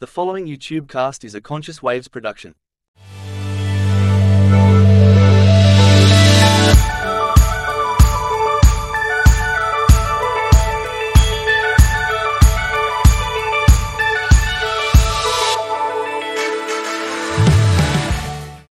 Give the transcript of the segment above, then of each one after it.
The following YouTube cast is a Conscious Waves production.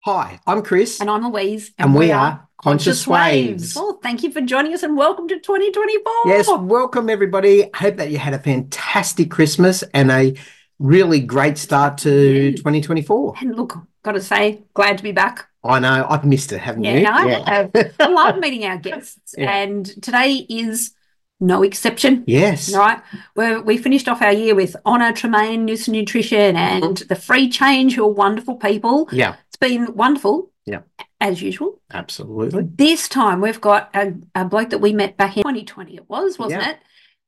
Hi, I'm Chris, And I'm Louise. and we are Conscious Waves. Well, oh, thank you for joining us and welcome to 2024. Yes, welcome everybody. Hope that you had a fantastic Christmas and a really great start to Yeah. 2024. And look, got to say, glad to be back. I know, I've missed it, haven't Yeah, you? no, I have. I love meeting our guests. Yeah. And today is no exception. Yes. Right, we we finished off our year with Honor Tremaine News and Nutrition and Mm-hmm. the Free Change, who are wonderful people. Yeah, It's been wonderful, Yeah. as usual. absolutely. This time we've got a, a bloke that we met back in 2020, it was, wasn't Yeah. it?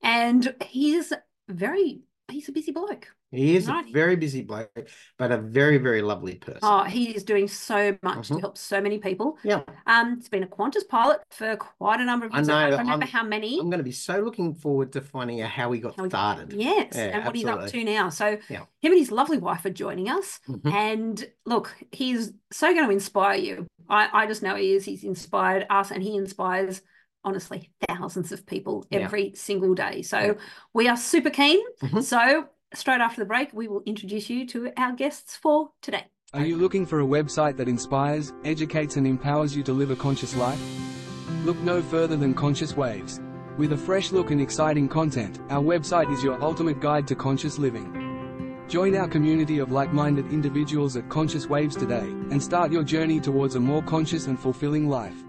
And he's very, he's a busy bloke. He is Right. a very busy bloke, but a very, very lovely person. Oh, he is doing so much to Mhm. help so many people. Yeah. Um, it's been a Qantas pilot for quite a number of years. I know, I don't remember I'm- how many. I'm going to be so looking forward to finding out how he got How he- started. Yes, Yeah, and what he's up to now. So Yeah. him and his lovely wife are joining us. Mhm. And look, he's so going to inspire you. I, I just know he is. He's inspired us and he inspires, honestly, thousands of people Yeah. every single day. So Yeah. we are super keen. Mhm. So straight after the break, we will introduce you to our guests for today. Are you looking for a website that inspires, educates, and empowers you to live a conscious life? Look no further than Conscious Waves. With a fresh look and exciting content, our website is your ultimate guide to conscious living. Join our community of like minded individuals at Conscious Waves today and start your journey towards a more conscious and fulfilling life.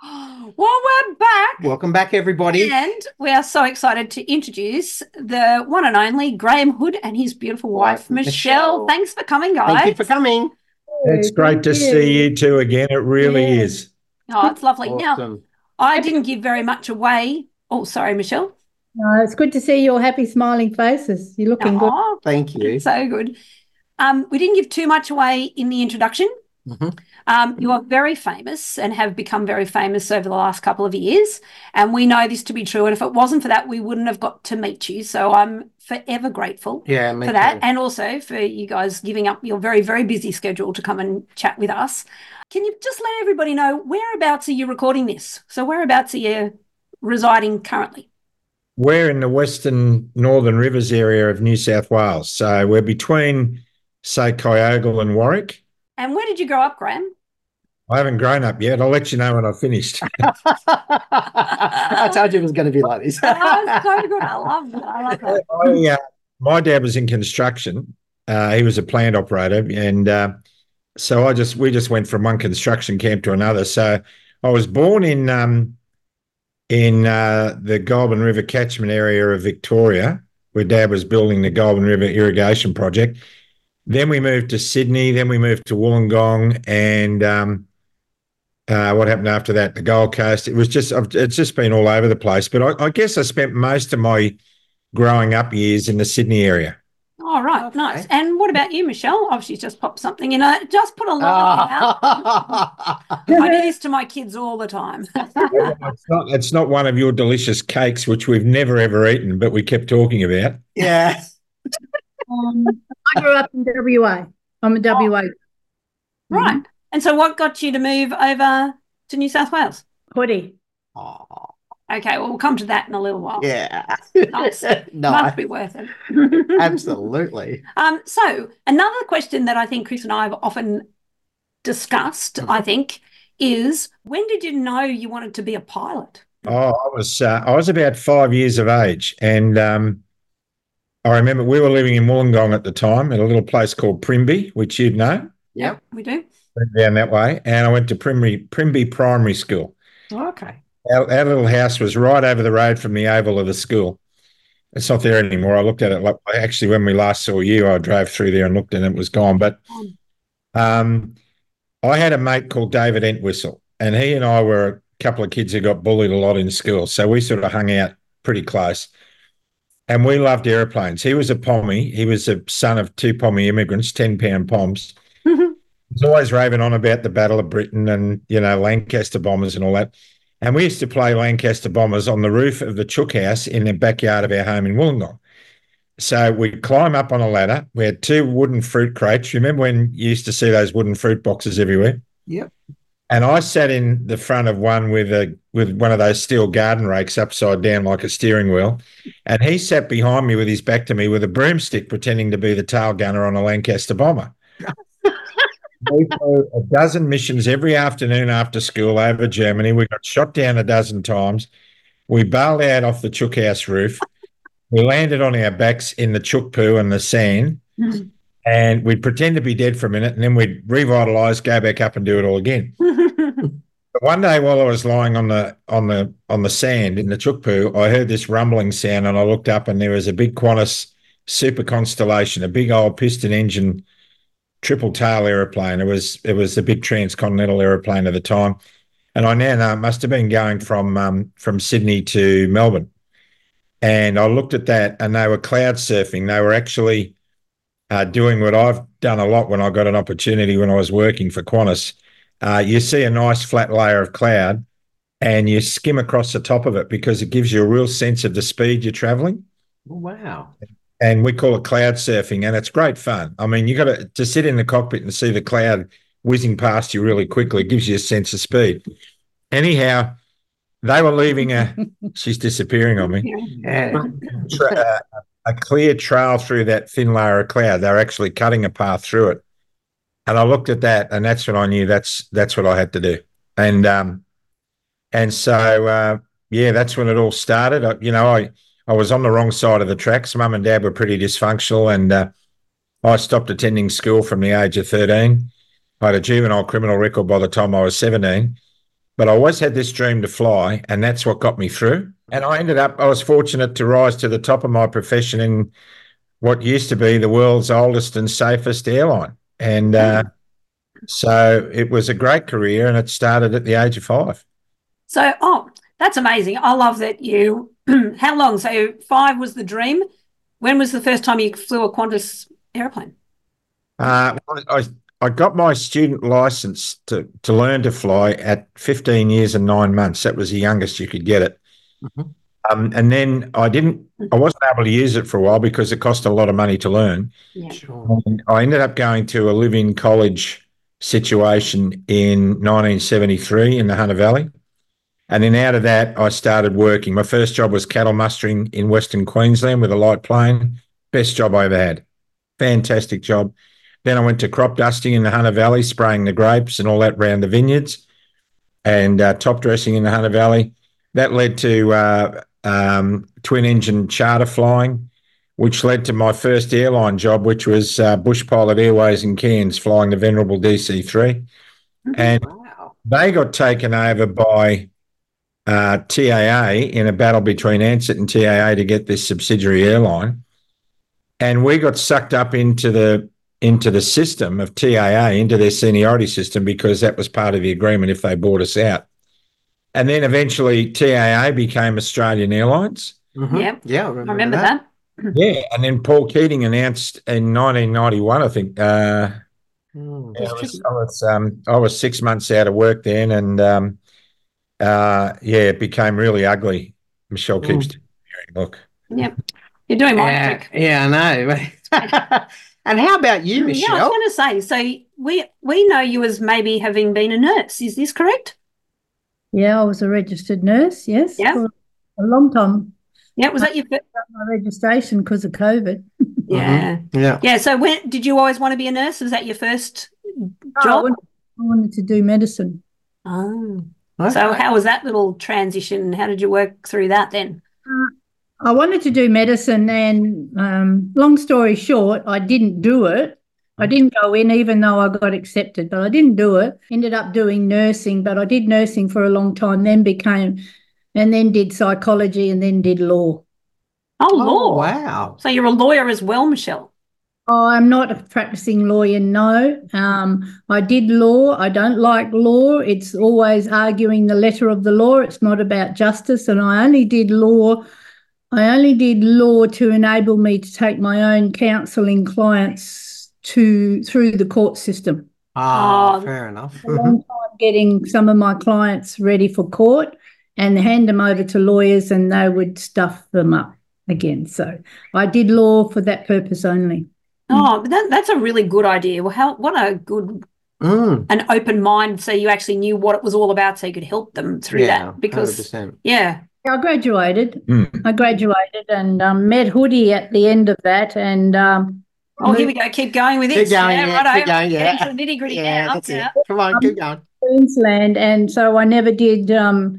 Oh, Well, we're back. Welcome back, everybody. And we are so excited to introduce the one and only Graham Hood and his beautiful wife, Wife, Michelle. Michelle. Thanks for coming, guys. Thank you for coming. It's great to see you two again. It really Yeah. is. Oh, it's lovely. Now, I didn't give very much away. Oh, sorry, Michelle. No, it's good to see your happy, smiling faces. You're looking good. Oh, Thank you. so good. Um, we didn't give too much away in the introduction. Mhm. Um, you are very famous and have become very famous over the last couple of years. And we know this to be true. And if it wasn't for that, we wouldn't have got to meet you. So I'm forever grateful. Yeah, for that too. and also for you guys giving up your very very busy schedule to come and chat with us can you just let everybody know whereabouts are you recording this so whereabouts are you residing currently We're in the Western Northern Rivers area of New South Wales. So we're between, say, Kyogle and Warwick. And where did you grow up graham I haven't grown up yet. I'll let you know when I've finished. I told you it was going to be like this. oh, so good i love that i love that I, uh, my dad was in construction. Uh, he was a plant operator, and uh, so I just we just went from one construction camp to another. So I was born in um, in uh, the Goulburn River catchment area of Victoria, where Dad was building the Goulburn River irrigation project. Then we moved to Sydney. Then we moved to Wollongong, and um, uh, what happened after that? The Gold Coast. It was just I've- it's just been all over the place. But I, I guess I spent most of my growing up years in the Sydney area. all right Okay. nice and what about you michelle oh she's just popped something in it just put a line out i do this to my kids all the time it's, not, it's not one of your delicious cakes, which we've never ever eaten, but we kept talking about. yeah. Um, I grew up in WA. I'm a WA right and so what got you to move over to new south wales hoodie. Oh, Okay, well, we'll come to that in a little while. yeah. Nice. no, Must be worth it. absolutely. Um, so another question that I think Chris and I have often discussed, Mm-hmm. I think, is when did you know you wanted to be a pilot? Oh, I was uh, I was about five years of age, and um, I remember we were living in Wollongong at the time, at a little place called Primbee, which you'd know Yep. we do. down that way. And I went to Primbee Primbee Primary School. Okay. Our, our little house was right over the road from the oval of the school. It's not there anymore. I looked at it like actually when we last saw you, I drove through there and looked and it was gone. But um, I had a mate called David Entwistle, and he and I were a couple of kids who got bullied a lot in school. So we sort of hung out pretty close. And we loved airplanes. He was a Pommy. He was a son of two Pommy immigrants, 10 pound Poms. Mm-hmm. He's always raving on about the Battle of Britain and, you know, Lancaster bombers and all that. And we used to play Lancaster bombers on the roof of the Chook House in the backyard of our home in Wollongong. So we'd climb up on a ladder. We had two wooden fruit crates. Remember when you used to see those wooden fruit boxes everywhere? Yep. And I sat in the front of one with a with one of those steel garden rakes upside down like a steering wheel, and he sat behind me with his back to me with a broomstick, pretending to be the tail gunner on a Lancaster bomber. we flew a dozen missions every afternoon after school over Germany. We got shot down a dozen times. We bailed out off the chook house roof. We landed on our backs in the chook poo and the sand. And we'd pretend to be dead for a minute, and then we'd revitalise, go back up, and do it all again. But one day while I was lying on the on the on the sand in the chook poo, I heard this rumbling sound and I looked up and there was a big Qantas super constellation, a big old piston engine triple tail aeroplane. It was it was a big transcontinental aeroplane at the time. And I now know it must have been going from um, from Sydney to Melbourne. And I looked at that and they were cloud surfing. They were actually uh, doing what I've done a lot when I got an opportunity when I was working for Qantas uh, you see a nice flat layer of cloud and you skim across the top of it because it gives you a real sense of the speed you're traveling. Wow. And we call it cloud surfing, and it's great fun. I mean, you got to to sit in the cockpit and see the cloud whizzing past you really quickly. It gives you a sense of speed. Anyhow, they were leaving a. she's disappearing on me. Yeah. Tra- uh, a clear trail through that thin layer of cloud. They're actually cutting a path through it. And I looked at that, and that's when I knew that's that's what I had to do. And um, and so uh, yeah, that's when it all started. I, you know, I I was on the wrong side of the tracks. Mum and dad were pretty dysfunctional, and uh, I stopped attending school from the age of thirteen. I had a juvenile criminal record by the time I was seventeen, but I always had this dream to fly, and that's what got me through. And I ended up. I was fortunate to rise to the top of my profession in what used to be the world's oldest and safest airline. And uh, so it was a great career, and it started at the age of five. So, oh, that's amazing. I love that you. How long? So, five was the dream. When was the first time you flew a Qantas airplane? Uh, I I got my student license to to learn to fly at 15 years and nine months. That was the youngest you could get it. Mhm. Um, and then I didn't. I wasn't able to use it for a while because it cost a lot of money to learn. Yeah. Sure. And I ended up going to a live-in college situation in 1973 in the Hunter Valley. And then out of that, I started working. My first job was cattle mustering in Western Queensland with a light plane. Best job I ever had. Fantastic job. Then I went to crop dusting in the Hunter Valley, spraying the grapes and all that round the vineyards, and uh, top dressing in the Hunter Valley. That led to uh, um, twin engine charter flying, which led to my first airline job, which was uh, Bush Pilot Airways in Cairns, flying the venerable DC 3. And Wow. they got taken over by uh, TAA in a battle between Ansett and TAA to get this subsidiary airline, and we got sucked up into the into the system of TAA into their seniority system because that was part of the agreement if they bought us out. And then eventually TAA became Australian Airlines. Mhm. Yep. Yeah, I I remember, remember that. that. Yeah, and then Paul Keating announced in 1991, I think. Uh, Mm. Yeah, I was, I was, um, I was six months out of work then, and um, uh, yeah, it became really ugly. Michelle keeps Mm. hearing, look. Yep. You're doing my Yeah, trick. yeah, I know. and how about you, Michelle? Yeah, I was going to say. So we we know you as maybe having been a nurse. Is this correct? Yeah, I was a registered nurse, yes, Yeah. a long time. Yeah. Was that your? fir- Got my registration because of COVID. Yeah. Mm-hmm. Yeah. Yeah. So when did you always want to be a nurse? Was that your first I job? wanted, I wanted to do medicine. Oh. So how was that little transition? How did you work through that then? Uh, I wanted to do medicine, and um, long story short, I didn't do it. I didn't go in, even though I got accepted, but I didn't do it. Ended up doing nursing, but I did nursing for a long time, then became, and then did psychology, and then did law. Oh, Oh, law. wow. So you're a lawyer as well, Michelle. I'm not a practicing lawyer, no. Um, I did law. I don't like law. It's always arguing the letter of the law. It's not about justice. And I only did law. I only did law to enable me to take my own counselling clients to through the court system. Ah, Oh. fair enough. A long time getting some of my clients ready for court and hand them over to lawyers, and they would stuff them up. again. So I did law for that purpose only. Oh, but that, that's a really good idea. Well, how what a good Mm, an open mind, so you actually knew what it was all about, so you could help them through yeah, that. Because 100%. yeah, I graduated. Mm. I graduated and um, met Hoodie at the end of that, and um, oh, here we go. Keep going with Keep going, yeah, yeah, righto. keep going, yeah. Getting nitty gritty Yeah, now. that's yeah. it. Come on, keep going. to Queensland, and so I never did um,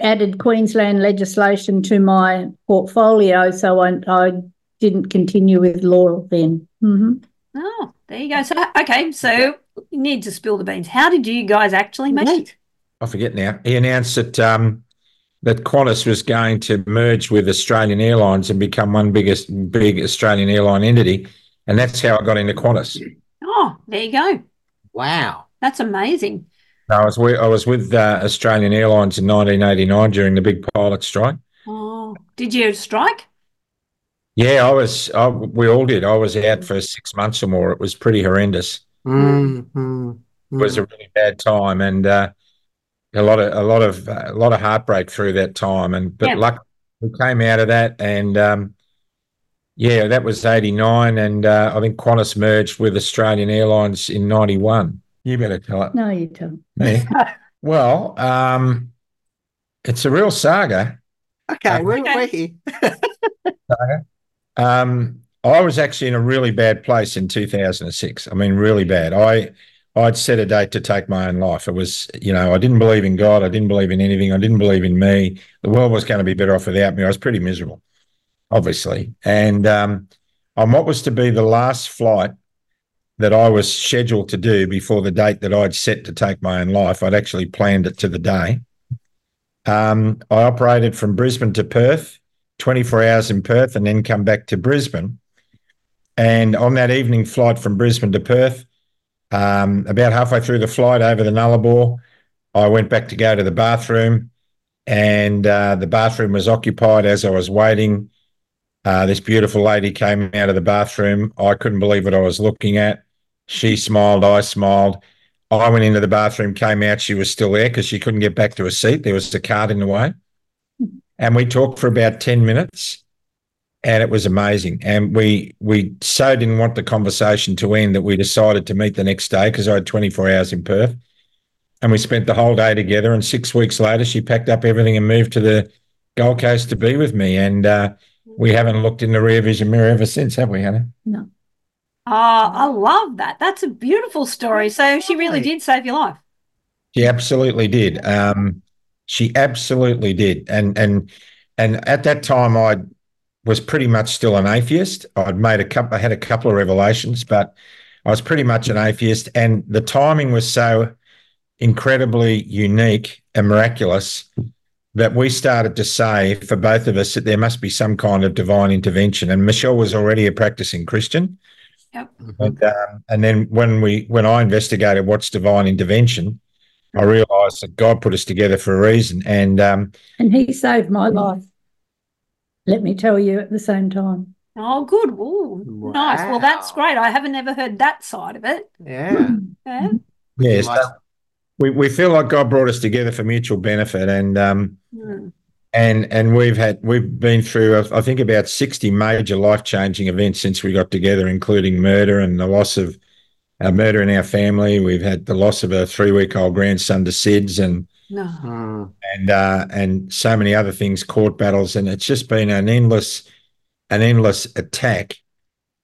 added Queensland legislation to my portfolio, so I, I didn't continue with law then. hmm Oh, there you go. So okay, so you need to spill the beans. How did you guys actually meet? I forget now. He announced that um, that Qantas was going to merge with Australian Airlines and become one biggest big Australian airline entity, and that's how I got into Qantas. Oh, there you go. Wow. That's amazing. I was with, I was with uh, Australian Airlines in 1989 during the big pilot strike. Oh, did you strike? Yeah, I was. I, we all did. I was out for six months or more. It was pretty horrendous. Mm, mm, It was a really bad time, and uh, a lot of a lot of a lot of heartbreak through that time. And but Yeah. luck, we came out of that, and um, yeah, that was eighty nine, and uh, I think Qantas merged with Australian Airlines in ninety one. You better tell it. No, you don't. Me. well, um, it's a real saga. Okay, we're, we're here. Um, I was actually in a really bad place in 2006. I mean, really bad. I I'd set a date to take my own life. It was, you know, I didn't believe in God. I didn't believe in anything. I didn't believe in me. The world was going to be better off without me. I was pretty miserable, obviously. And um, on what was to be the last flight that I was scheduled to do before the date that I'd set to take my own life, I'd actually planned it to the day. Um, I operated from Brisbane to Perth, 24 hours in Perth, and then come back to Brisbane. And on that evening flight from Brisbane to Perth, um, about halfway through the flight over the Nullarbor, I went back to go to the bathroom, and uh, the bathroom was occupied as I was waiting. Uh, this beautiful lady came out of the bathroom. I couldn't believe what I was looking at. She smiled, I smiled. I went into the bathroom, came out. She was still there because she couldn't get back to her seat. There was a cart in the way. And we talked for about 10 minutes and it was amazing. And we we so didn't want the conversation to end that we decided to meet the next day because I had 24 hours in Perth. And we spent the whole day together. And six weeks later, she packed up everything and moved to the Gold Coast to be with me. And uh, we haven't looked in the rear vision mirror ever since, have we, Hannah? No. Oh, I love that. That's a beautiful story. So she really did save your life. She absolutely did. Um, she absolutely did. And and and at that time, I was pretty much still an atheist. I'd made a couple. I had a couple of revelations, but I was pretty much an atheist. And the timing was so incredibly unique and miraculous that we started to say for both of us that there must be some kind of divine intervention. And Michelle was already a practicing Christian. And, um, and then when we when I investigated what's divine intervention, I realised that God put us together for a reason. And um, And he saved my life. Let me tell you at the same time. Oh, good. Ooh, nice. Well, that's great. I haven't ever heard that side of it. Yeah. Yeah. yeah, so we, we feel like God brought us together for mutual benefit. And um, Hmm. and and we've had we've been through I think about sixty major life changing events since we got together, including murder and the loss of a murder in our family. We've had the loss of a three week old grandson to SIDS and No. Mm. and uh, and so many other things, court battles, and it's just been an endless, an endless attack,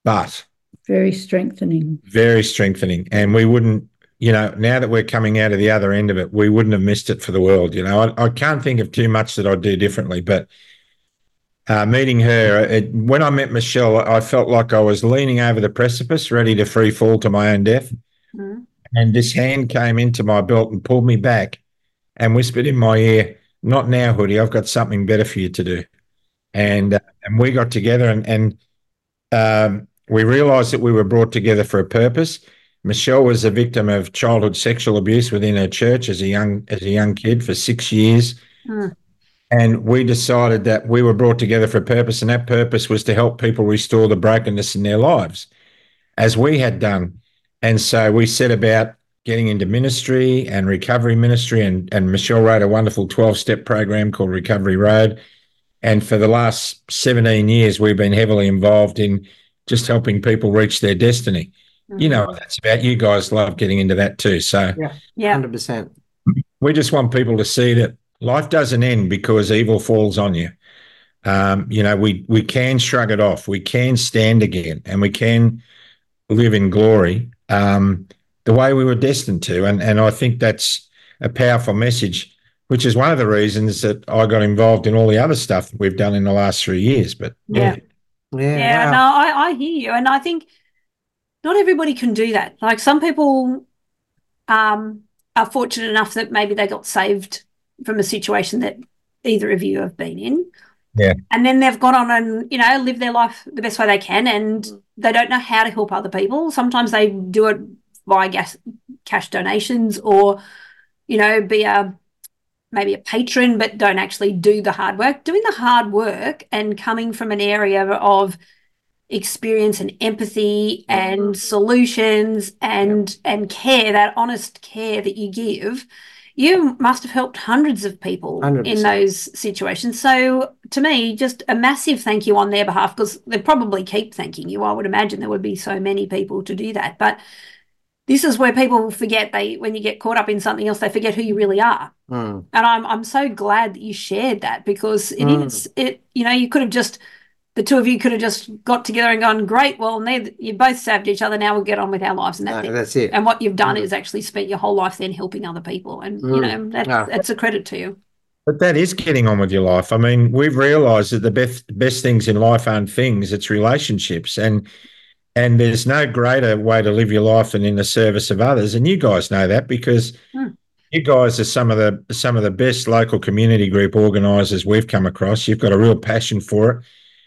but Very strengthening. very strengthening. And we wouldn't, you know, now that we're coming out of the other end of it, we wouldn't have missed it for the world. You know, I, I can't think of too much that I'd do differently, but. Uh, meeting her, it, when I met Michelle, I felt like I was leaning over the precipice, ready to free fall to my own death. Hmm. And this hand came into my belt and pulled me back and whispered in my ear, Not now, Hoodie, I've got something better for you to do. And uh, and we got together and, and um, we realized that we were brought together for a purpose. Michelle was a victim of childhood sexual abuse within her church as a young as a young kid for six years. Hmm. And we decided that we were brought together for a purpose, and that purpose was to help people restore the brokenness in their lives, as we had done. And so we set about getting into ministry and recovery ministry. And, and Michelle wrote a wonderful 12 step program called Recovery Road. And for the last 17 years, we've been heavily involved in just helping people reach their destiny. You know, that's about you guys love getting into that too. So yeah, Hundred percent. we just want people to see that life doesn't end because evil falls on you. Um, you know, we we can shrug it off, we can stand again, and we can live in glory um, the way we were destined to. And and I think that's a powerful message, which is one of the reasons that I got involved in all the other stuff that we've done in the last three years. But Yeah. Yeah. Yeah, wow. no, I, I hear you. And I think not everybody can do that. Like some people um, are fortunate enough that maybe they got saved from a situation that either of you have been in. Yeah. And then they've gone on and, you know, live their life the best way they can and they don't know how to help other people. Sometimes they do it via gas, cash donations or, you know, be a maybe a patron, but don't actually do the hard work. Doing the hard work and coming from an area of experience and empathy and mm-hmm. solutions and and care, that honest care that you give, you must have helped hundreds of people in 100%. those situations. So to me, just a massive thank you on their behalf because they probably keep thanking you. I would imagine there would be so many people to do that. But this is where people forget they when you get caught up in something else, they forget who you really are. Mm. And I'm I'm so glad that you shared that because it is Mm. it you know you could have just the two of you could have just got together and gone great well neither, you both saved each other now we'll get on with our lives and that's No, it. that's it. And what you've done Mm. is actually spent your whole life then helping other people and you Mm. know that, Yeah. that's a credit to you. But that is getting on with your life. I mean, we've realised that the best best things in life aren't things; it's relationships, and and there's no greater way to live your life than in the service of others. And you guys know that because Hmm. you guys are some of the some of the best local community group organisers we've come across. You've got a real passion for it,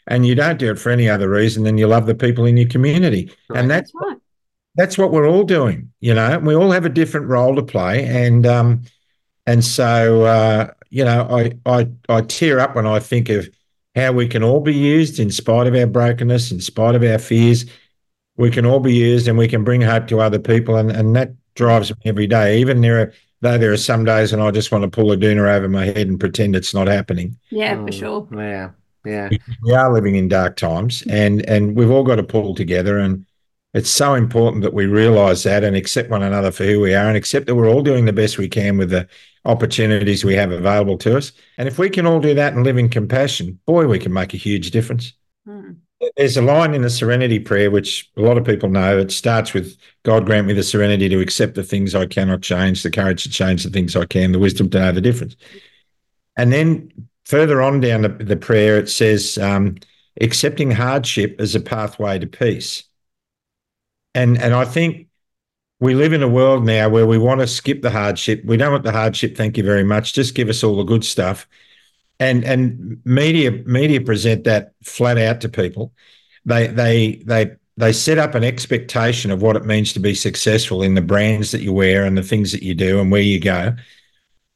and you don't do it for any other reason than you love the people in your community, Right. and that's That's right. that's what we're all doing. You know, we all have a different role to play, and um, and so uh, you know, I I I tear up when I think of how we can all be used in spite of our brokenness, in spite of our fears. We can all be used, and we can bring hope to other people, and and that drives me every day. Even there are though there are some days when I just want to pull a doona over my head and pretend it's not happening Yeah, for Mm. sure. Yeah. Yeah. we are living in dark times and and we've all got to pull together and it's so important that we realize that and accept one another for who we are and accept that we're all doing the best we can with the opportunities we have available to us and if we can all do that and live in compassion boy we can make a huge difference Mm. There's a line in the serenity prayer which a lot of people know. It starts with god grant me the serenity to accept the things i cannot change the courage to change the things i can the wisdom to know the difference. And then further on down the, the prayer it says um, accepting hardship as a pathway to peace. And and i think we live in a world now where we want to skip the hardship. We don't want the hardship thank you very much. Just give us all the good stuff and and media media present that flat out to people they they they they set up an expectation of what it means to be successful in the brands that you wear and the things that you do and where you go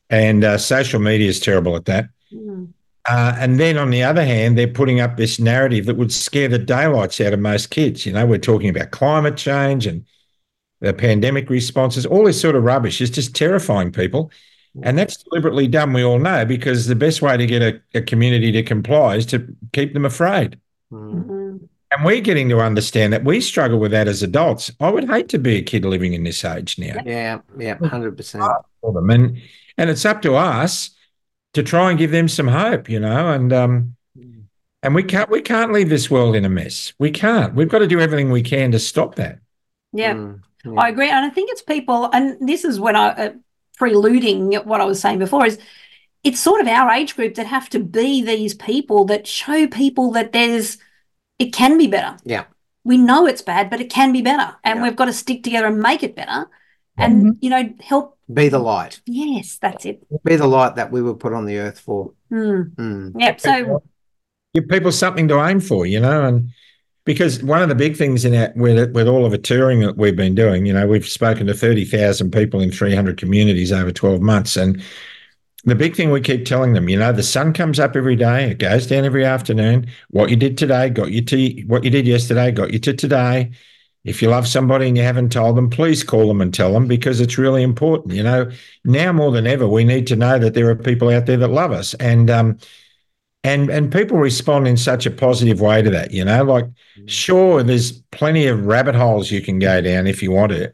and uh, social media is terrible at that Mm. uh, and then on the other hand, they're putting up this narrative that would scare the daylights out of most kids. You know, we're talking about climate change and the pandemic responses, all this sort of rubbish is just terrifying people. And that's deliberately done, we all know, because the best way to get a, a community to comply is to keep them afraid. Mm. Mhm. And we're getting to understand that we struggle with that as adults. I would hate to be a kid living in this age now Yeah. Yeah. Hundred percent. for them. And and it's up to us to try and give them some hope, you know, and um and we can't we can't leave this world in a mess. We can't. We've got to do everything we can to stop that. Yeah. Mm. I agree, and I think it's people, and this is when I uh, preluding what I was saying before is it's sort of our age group that have to be these people that show people that there's it can be better. Yeah. We know it's bad, but it can be better, and Yeah. we've got to stick together and make it better, and you know help. Be the light. Yes, that's it. Be the light that we were put on the earth for. Hmm. Mm. Yep. So Give people something to aim for, you know, and because one of the big things in that with with all of the touring that we've been doing, you know, we've spoken to thirty thousand people in three hundred communities over twelve months, and the big thing we keep telling them, you know, the sun comes up every day, it goes down every afternoon. What you did today got you to what you did yesterday got you to today. If you love somebody and you haven't told them, please call them and tell them because it's really important. You know, now more than ever, we need to know that there are people out there that love us. And um, and and people respond in such a positive way to that. You know, like sure, there's plenty of rabbit holes you can go down if you want to,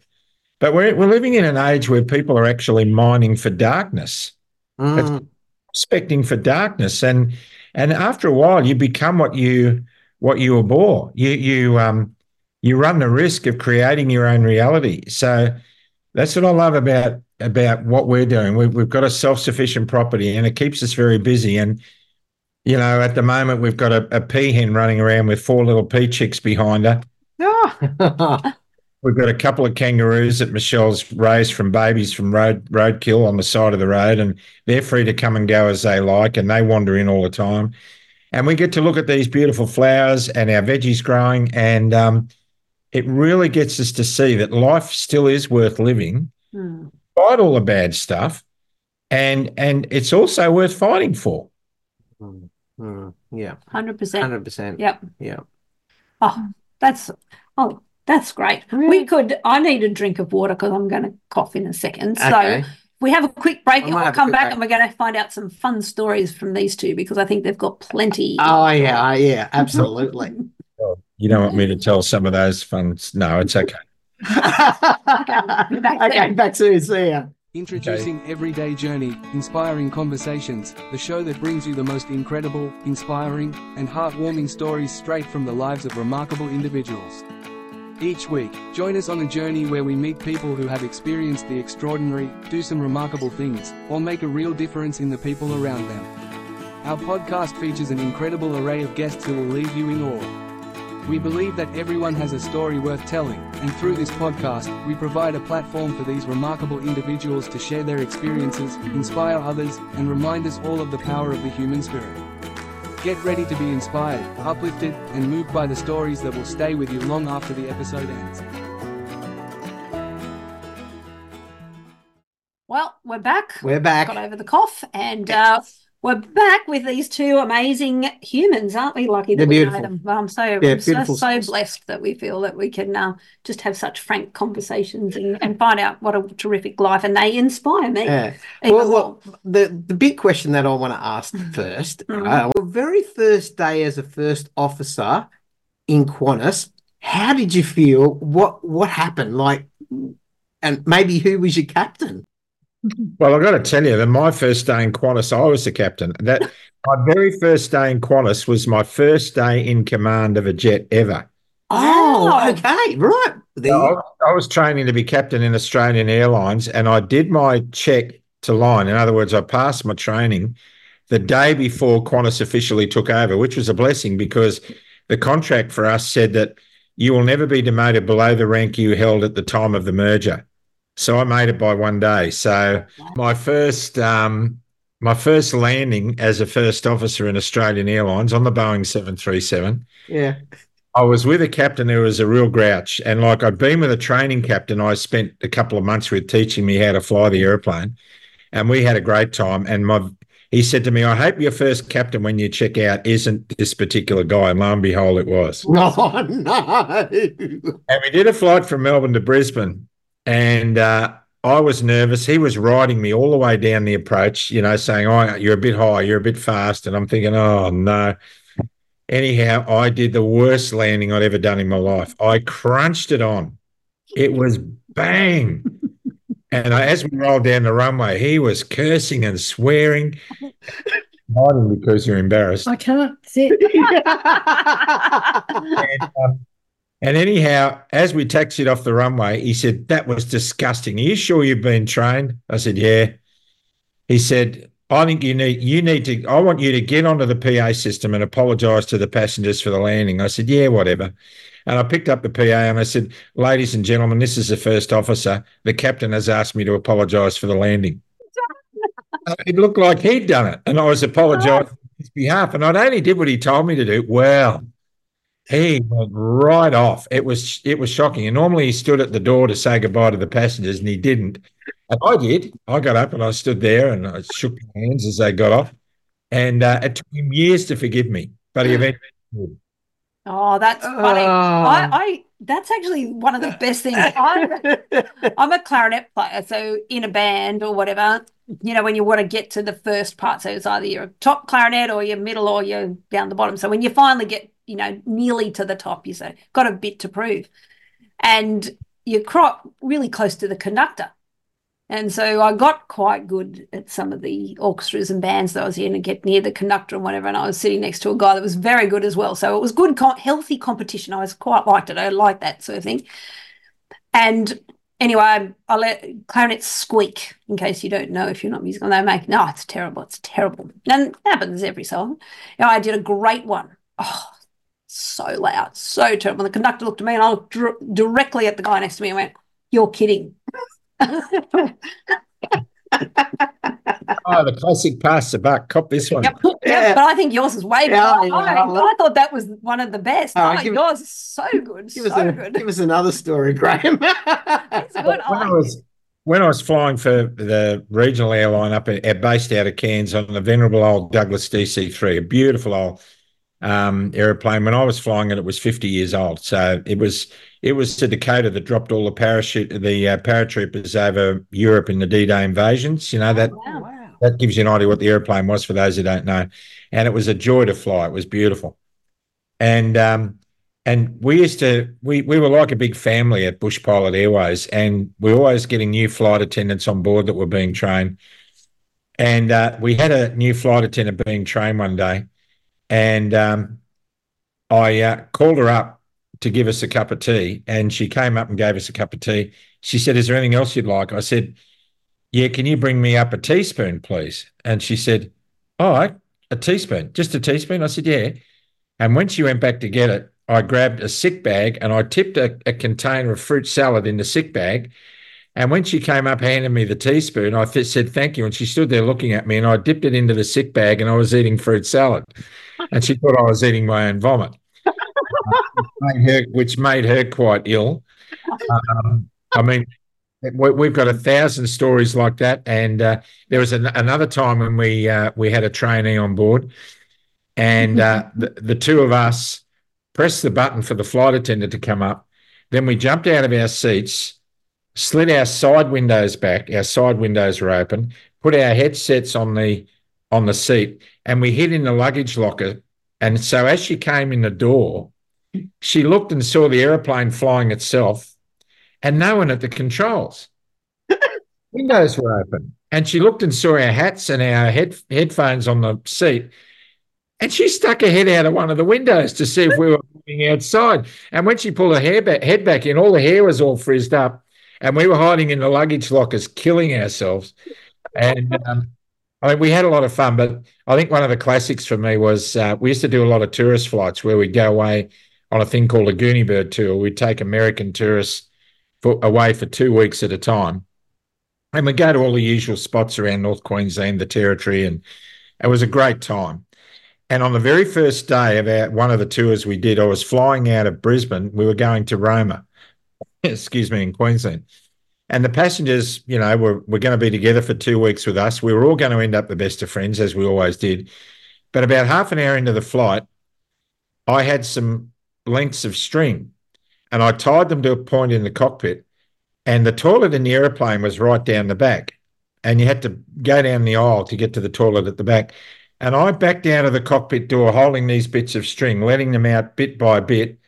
but we're we're living in an age where people are actually mining for darkness, Mm. expecting for darkness, and and after a while, you become what you what you abhor. You you um you run the risk of creating your own reality. So that's what I love about about what we're doing. We've we've got a self sufficient property, and it keeps us very busy. And you know, at the moment, we've got a, a peahen running around with four little pea chicks behind her. Ah. We've got a couple of kangaroos that Michelle's raised from babies from road roadkill on the side of the road, and they're free to come and go as they like, and they wander in all the time. And we get to look at these beautiful flowers and our veggies growing, and um, it really gets us to see that life still is worth living, Mm. despite all the bad stuff, and and it's also worth fighting for. Mm, mm, yeah, 100%. hundred percent. Yep. Yeah. Oh, that's oh, that's great. We could. I need a drink of water because I'm going to cough in a second. So Okay. we have a quick break We and might we'll come back break. and we're going to find out some fun stories from these two because I think they've got plenty. Oh yeah, yeah, absolutely. You don't want me to tell some of those fun? No, it's okay. okay, back soon. See ya. Introducing Everyday Journey, Inspiring Conversations, the show that brings you the most incredible, inspiring, and heartwarming stories straight from the lives of remarkable individuals. Each week, join us on a journey where we meet people who have experienced the extraordinary, do some remarkable things, or make a real difference in the people around them. Our podcast features an incredible array of guests who will leave you in awe. We believe that everyone has a story worth telling, and through this podcast, we provide a platform for these remarkable individuals to share their experiences, inspire others, and remind us all of the power of the human spirit. Get ready to be inspired, uplifted, and moved by the stories that will stay with you long after the episode ends. Well, we're back. We're back. Got over the cough, and uh, we're back with these two amazing humans, aren't we? Lucky that They're we beautiful. know them. Well, I'm so, Yeah, I'm so, beautiful so blessed that we feel that we can uh, just have such frank conversations and, and find out what a terrific life, and they inspire me. Yeah. even Well, more. look, the the big question that I want to ask first, Mhm. uh, your very first day as a first officer in Qantas, how did you feel? What what happened? Like, and maybe who was your captain? Well, I've got to tell you that my first day in Qantas, I was the captain. That my very first day in Qantas was my first day in command of a jet ever. Oh, okay, right. There I, I was training to be captain in Australian Airlines, and I did my check to line. In other words, I passed my training the day before Qantas officially took over, which was a blessing because the contract for us said that you will never be demoted below the rank you held at the time of the merger. So I made it by one day. So my first um, my first landing as a first officer in Australian Airlines on the Boeing 737. yeah. I was with a captain who was a real grouch. And like I'd been with a training captain I spent a couple of months with teaching me how to fly the airplane. And we had a great time. And my he said to me, I hope your first captain when you check out isn't this particular guy. And lo and behold, it was. Oh no. And we did a flight from Melbourne to Brisbane, and uh, I was nervous. He was riding me all the way down the approach, you know, saying, "Oh, you're a bit high, you're a bit fast," and I'm thinking, "Oh no." Anyhow, I did the worst landing I'd ever done in my life. I crunched it on. It was bang. And I, as we rolled down the runway, he was cursing and swearing, hiding because you're embarrassed. I can't sit. And, um, and anyhow, as we taxied off the runway, he said, That was disgusting. Are you sure you've been trained? I said, Yeah. He said, I think you need you need to I want you to get onto the PA system and apologize to the passengers for the landing. I said, Yeah, whatever. And I picked up the PA and I said, Ladies and gentlemen, this is the first officer. The captain has asked me to apologize for the landing. it looked like he'd done it. And I was apologizing on his behalf. And I'd only did what he told me to do. Well, he went right off. It was it was shocking. And normally he stood at the door to say goodbye to the passengers, and he didn't. And I did. I got up and I stood there and I shook hands as they got off. And uh, it took him years to forgive me, but he eventually did. Oh, that's funny. Oh. I, I that's actually one of the best things. I'm, I'm a clarinet player, so in a band or whatever, you know, when you want to get to the first part, so it's either your top clarinet or your middle or you're down the bottom. So when you finally get, you know, nearly to the top, you say, got a bit to prove. And you're crop really close to the conductor. And so I got quite good at some of the orchestras and bands that I was in and get near the conductor and whatever. And I was sitting next to a guy that was very good as well. So it was good, healthy competition. I was quite liked it. I liked that sort of thing. And anyway, I, I let clarinets squeak in case you don't know if you're not musical. They make, no, it's terrible. It's terrible. And it happens every song. You know, I did a great one. Oh, so loud, so terrible. And the conductor looked at me and I looked dr- directly at the guy next to me and went, You're kidding. Oh, the classic pass the buck. Cop this one. Yep. Yeah. Yep. But I think yours is way better. yeah, I, I love- I thought that was one of the best. Oh, Oh, give- yours is so good. Give so us, a, good. give us another story, Graham. It's good. When I like was when I was flying for the regional airline up at, at- based out of Cairns on the venerable old Douglas DC three, a beautiful old um, aeroplane. When I was flying it, it was fifty years old. So it was it was the Dakota that dropped all the parachute the uh, paratroopers over Europe in the D Day invasions. You know that Wow. wow. that gives you an idea what the airplane was for those who don't know. And it was a joy to fly. It was beautiful. And um, and we used to we we were like a big family at Bush Pilot Airways, and we were always getting new flight attendants on board that were being trained. And uh, we had a new flight attendant being trained one day, and um, I uh, called her up to give us a cup of tea, and she came up and gave us a cup of tea. She said, "Is there anything else you'd like?" I said, yeah, can you bring me up a teaspoon, please? And she said, right, a teaspoon, just a teaspoon. I said, Yeah. And when she went back to get it, I grabbed a sick bag and I tipped a, a container of fruit salad in the sick bag. And when she came up, handed me the teaspoon, I th- said, Thank you. And she stood there looking at me and I dipped it into the sick bag and I was eating fruit salad. And she thought I was eating my own vomit, which made her, which made her quite ill. Um, I mean, we- we've got a thousand stories like that, and uh, there was an, another time when we uh, we had a trainee on board, and uh, the, the two of us pressed the button for the flight attendant to come up. Then we jumped out of our seats, slid our side windows back. Our side windows were open. Put our headsets on the on the seat, and we hid in the luggage locker. And so as she came in the door, she looked and saw the aeroplane flying itself and no one at the controls. Windows were open. And she looked and saw our hats and our head, headphones on the seat. And she stuck her head out of one of the windows to see if we were moving outside. And when she pulled her hair back, head back in, all the hair was all frizzed up. And we were hiding in the luggage lockers, killing ourselves. And um, I mean, we had a lot of fun. But I think one of the classics for me was uh, we used to do a lot of tourist flights where we'd go away on a thing called a Gooney Bird tour. We'd take American tourists for, away for two weeks at a time. And we'd go to all the usual spots around North Queensland, the Territory, and it was a great time. And on the very first day of our, one of the tours we did, I was flying out of Brisbane. We were going to Roma, excuse me, in Queensland. And the passengers, you know, were, were going to be together for two weeks with us. We were all going to end up the best of friends, as we always did. But about half an hour into the flight, I had some lengths of string and I tied them to a point in the cockpit. And the toilet in the aeroplane was right down the back. And you had to go down the aisle to get to the toilet at the back. And I backed out of the cockpit door holding these bits of string, letting them out bit by bit.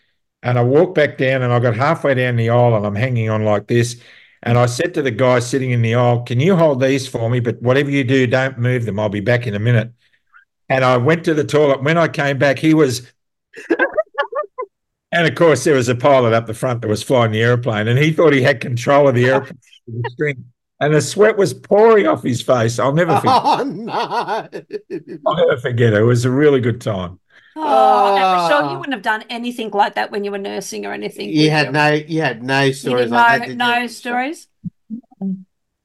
And I walked back down and I got halfway down the aisle and I'm hanging on like this. And I said to the guy sitting in the aisle, Can you hold these for me? But whatever you do, don't move them. I'll be back in a minute. And I went to the toilet. When I came back, he was and of course, there was a pilot up the front that was flying the airplane, and he thought he had control of the airplane. the and the sweat was pouring off his face. I'll never forget. Oh no! I'll never forget it. It was a really good time. Oh, and Michelle, Ah. you wouldn't have done anything like that when you were nursing or anything. You would had no, you had no stories did like no, that. no you? stories.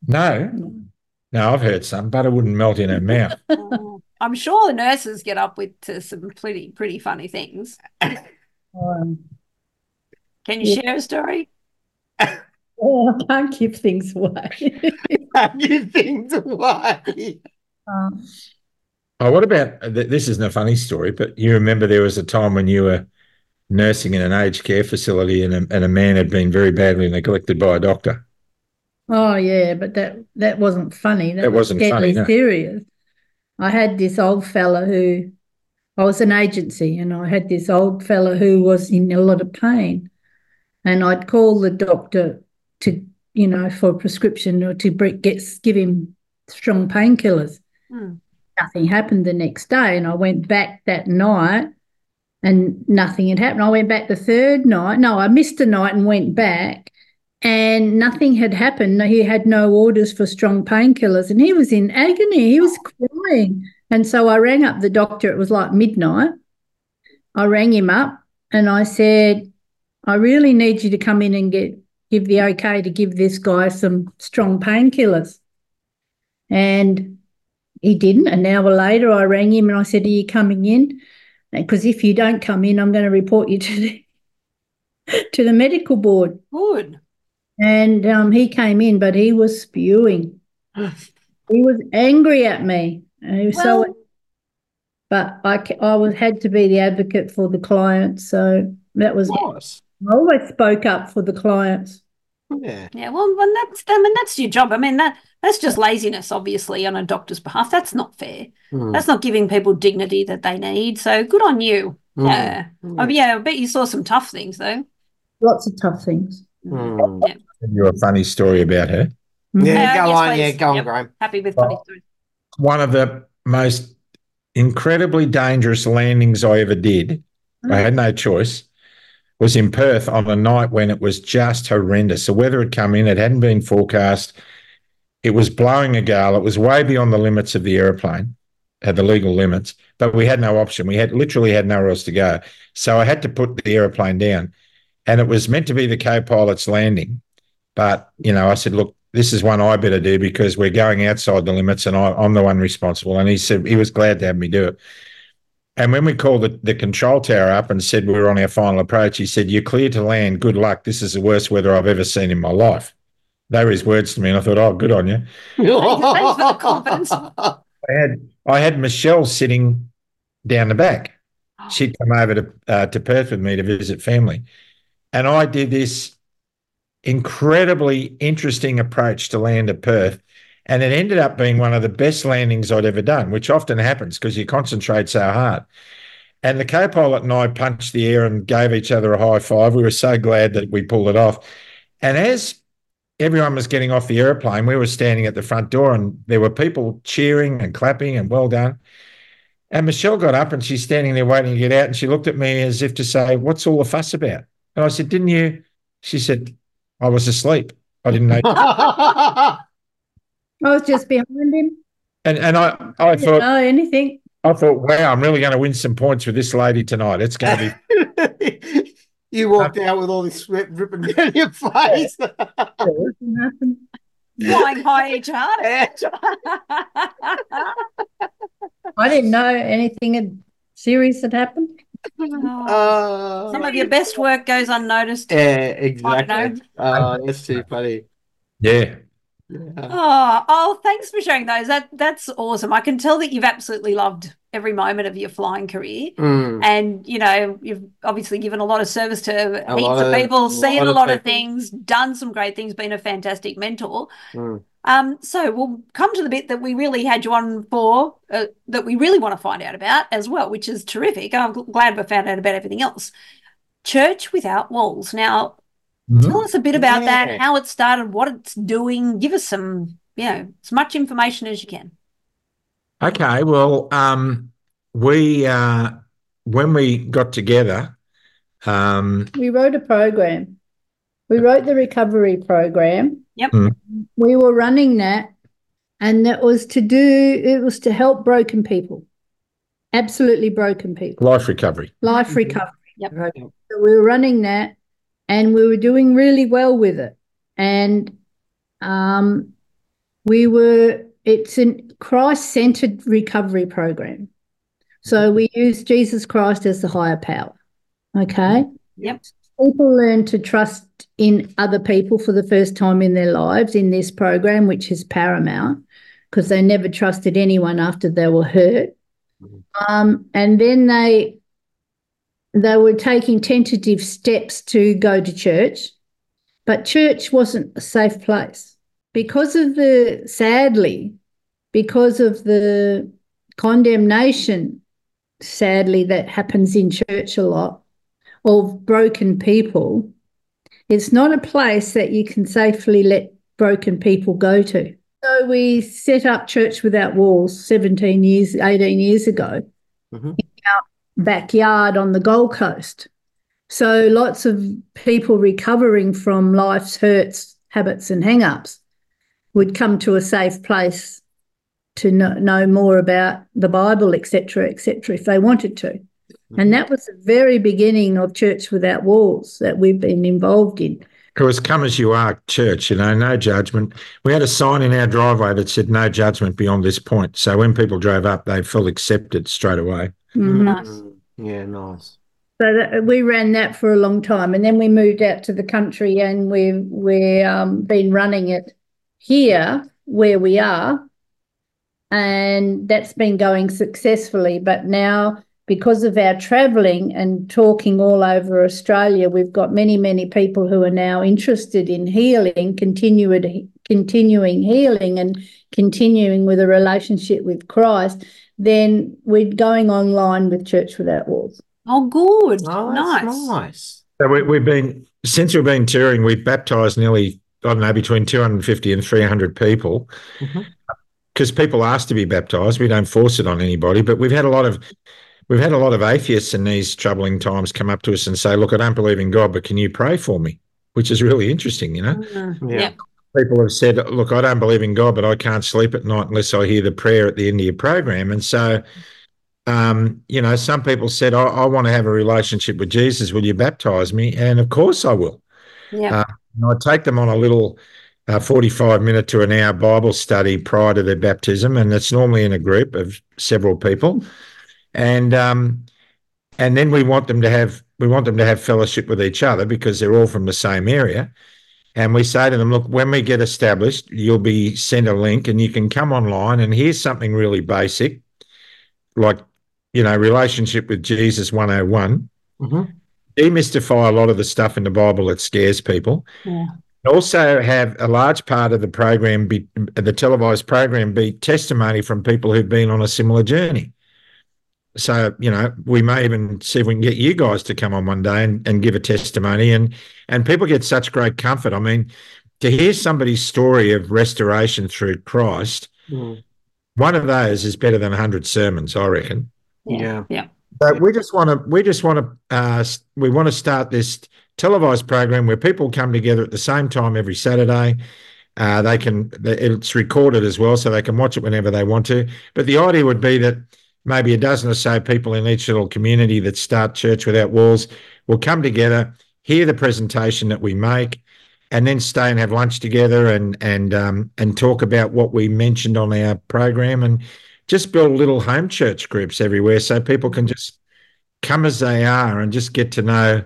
No, no, I've heard some. Butter wouldn't melt in her mouth. Oh, I'm sure the nurses get up with to some pretty pretty funny things. Um, Can you Yeah. share a story? oh, I can't give things away. Give things away. Um, Oh, what about this? Isn't a funny story, but you remember there was a time when you were nursing in an aged care facility, and a, and a man had been very badly neglected by a doctor. Oh yeah, but that that wasn't funny. That It was wasn't deadly funny, no. serious. I had this old fella who I was an agency, and I had this old fella who was in a lot of pain, and I'd call the doctor to you know for a prescription or to get give him strong painkillers. Hmm. Nothing happened the next day, and I went back that night, and nothing had happened. I went back the third night. No, I missed a night and went back, and nothing had happened. He had no orders for strong painkillers, and he was in agony. He was crying. And so I rang up the doctor. It was like midnight. I rang him up and I said, I really need you to come in and get give the okay to give this guy some strong painkillers. And he didn't. An hour later, I rang him and I said, Are you coming in? Because if you don't come in, I'm going to report you to the, to the medical board. Good. And um, he came in, but he was spewing. he was angry at me. And he was so, but I, I was had to be the advocate for the client. So that was, course. I always spoke up for the clients. Yeah. Yeah, well, that's I mean that's your job. I mean that that's just laziness, obviously, on a doctor's behalf. That's not fair. Mm. That's not giving people dignity that they need. So good on you. Mm. Yeah. Mm. Oh, yeah. I bet you saw some tough things though. Lots of tough things. Mm. Yeah. Tell you a funny story about her. Yeah, Uh, go yes, on. please. Yeah, go on, Yep. Graham. Happy with funny stories. One of the most incredibly dangerous landings I ever did. I had no choice. Was in Perth on a night when it was just horrendous. The weather had come in; it hadn't been forecast. It was blowing a gale. It was way beyond the limits of the aeroplane, had uh, the legal limits, but we had no option. We had literally had nowhere else to go. So I had to put the aeroplane down, and it was meant to be the co-pilot's landing. But you know, I said, "Look, this is one I better do because we're going outside the limits, and I, I'm the one responsible." And he said he was glad to have me do it. And when we called the, the control tower up and said we were on our final approach, he said, You're clear to land. Good luck. This is the worst weather I've ever seen in my life. They were his words to me, and I thought, Oh, good on you. Thanks for the confidence. I had I had Michelle sitting down the back. She'd come over to uh, to Perth with me to visit family, and I did this incredibly interesting approach to land at Perth, and it ended up being one of the best landings I'd ever done, which often happens because you concentrate so hard. And the co-pilot and I punched the air and gave each other a high five. We were so glad that we pulled it off. And as everyone was getting off the airplane, we were standing at the front door and there were people cheering and clapping and well done. And Michelle got up and she's standing there waiting to get out and she looked at me as if to say, What's all the fuss about? And I said, Didn't you? She said, I was asleep. I didn't know. I was just behind him. And and I, I Didn't thought know anything. I thought, wow, I'm really going to win some points with this lady tonight. It's going to be you walked out with all this sweat dripping down your face. Flying high each other. I didn't know anything had serious had happened. Oh, Uh, Some of your best work goes unnoticed. yeah, exactly. Oh, that's too funny. yeah. Yeah. Oh, oh, thanks for sharing those. That that's awesome. I can tell that you've absolutely loved every moment of your flying career. Mm. And you know, you've obviously given a lot of service to A heaps lot of of- people, seen a lot of things, done some great things, been a fantastic mentor. Mm. Um, so we'll come to the bit that we really had you on for, uh, that we really want to find out about as well, which is terrific. I'm glad we found out about everything else. Church without walls. Now, tell us a bit about Yeah. that, how it started, what it's doing. Give us some, you know, as much information as you can. Okay. Well, um, we uh, when we got together, um, We wrote a program. We wrote the recovery program. Yep. Mm. We were running that, and that was to do, it was to help broken people, absolutely broken people, life recovery. life recovery. Yep. program. So we were running that, and we were doing really well with it. And um, we were, it's a Christ centered recovery program. So we use Jesus Christ as the higher power. Okay. Yep. People learn to trust in other people for the first time in their lives in this program, which is paramount because they never trusted anyone after they were hurt. Um, and then they they were taking tentative steps to go to church, but church wasn't a safe place because of the sadly, because of the condemnation, sadly, that happens in church a lot of broken people. It's not a place that you can safely let broken people go to. So we set up Church Without Walls 17 years, 18 years ago Mhm. in our backyard on the Gold Coast. So lots of people recovering from life's hurts, habits, and hang ups would come to a safe place to know, know more about the Bible, etc., etc., if they wanted to. And that was the very beginning of Church Without Walls that we've been involved in. It was come as you are church, you know, no judgment. We had a sign in our driveway that said no judgment beyond this point. So when people drove up, they felt accepted straight away. Mhm. Nice. Mm, Yeah, nice. So that, we ran that for a long time, and then we moved out to the country, and we've we um been running it here where we are, and that's been going successfully. But now, because of our travelling and talking all over Australia, we've got many many people who are now interested in healing, continued continuing healing, and continuing with a relationship with Christ. Then we're going online with Church Without Walls. Oh, good. Oh, nice. nice. So we, we've been, since we've been touring, we've baptized nearly, I don't know, between 250 and 300 people. Because people ask to be baptized. We don't force it on anybody, but we've had a lot of, we've had a lot of atheists in these troubling times come up to us and say, look, I don't believe in God, but can you pray for me? Which is really interesting, you know? Mm, Yeah. Yep. people have said, look, I don't believe in God, but I can't sleep at night unless I hear the prayer at the end of your program. And so, um, you know, some people said, I, I want to have a relationship with Jesus. Will you baptize me? And of course I will. Yep. Uh, And I take them on a little uh, 45 minute to an hour Bible study prior to their baptism. And it's normally in a group of several people. And, um, and then we want them to have, we want them to have fellowship with each other because they're all from the same area. And we say to them, look, when we get established, you'll be sent a link and you can come online and here's something really basic, like, you know, relationship with Jesus 101. Mhm. Demystify a lot of the stuff in the Bible that scares people. Yeah. Also, have a large part of the program be the televised program be testimony from people who've been on a similar journey. So, you know, we may even see if we can get you guys to come on one day and, and give a testimony and and people get such great comfort. I mean, to hear somebody's story of restoration through Christ, Mm. one of those is better than 100 sermons, I reckon. Yeah. Yeah. But we just want to, we just want to, uh, we want to start this televised program where people come together at the same time every Saturday. Uh, they can, it's recorded as well, so they can watch it whenever they want to. But the idea would be that maybe a dozen or so people in each little community that start Church Without Walls will come together, hear the presentation that we make, and then stay and have lunch together and and um, and talk about what we mentioned on our program and just build little home church groups everywhere so people can just come as they are and just get to know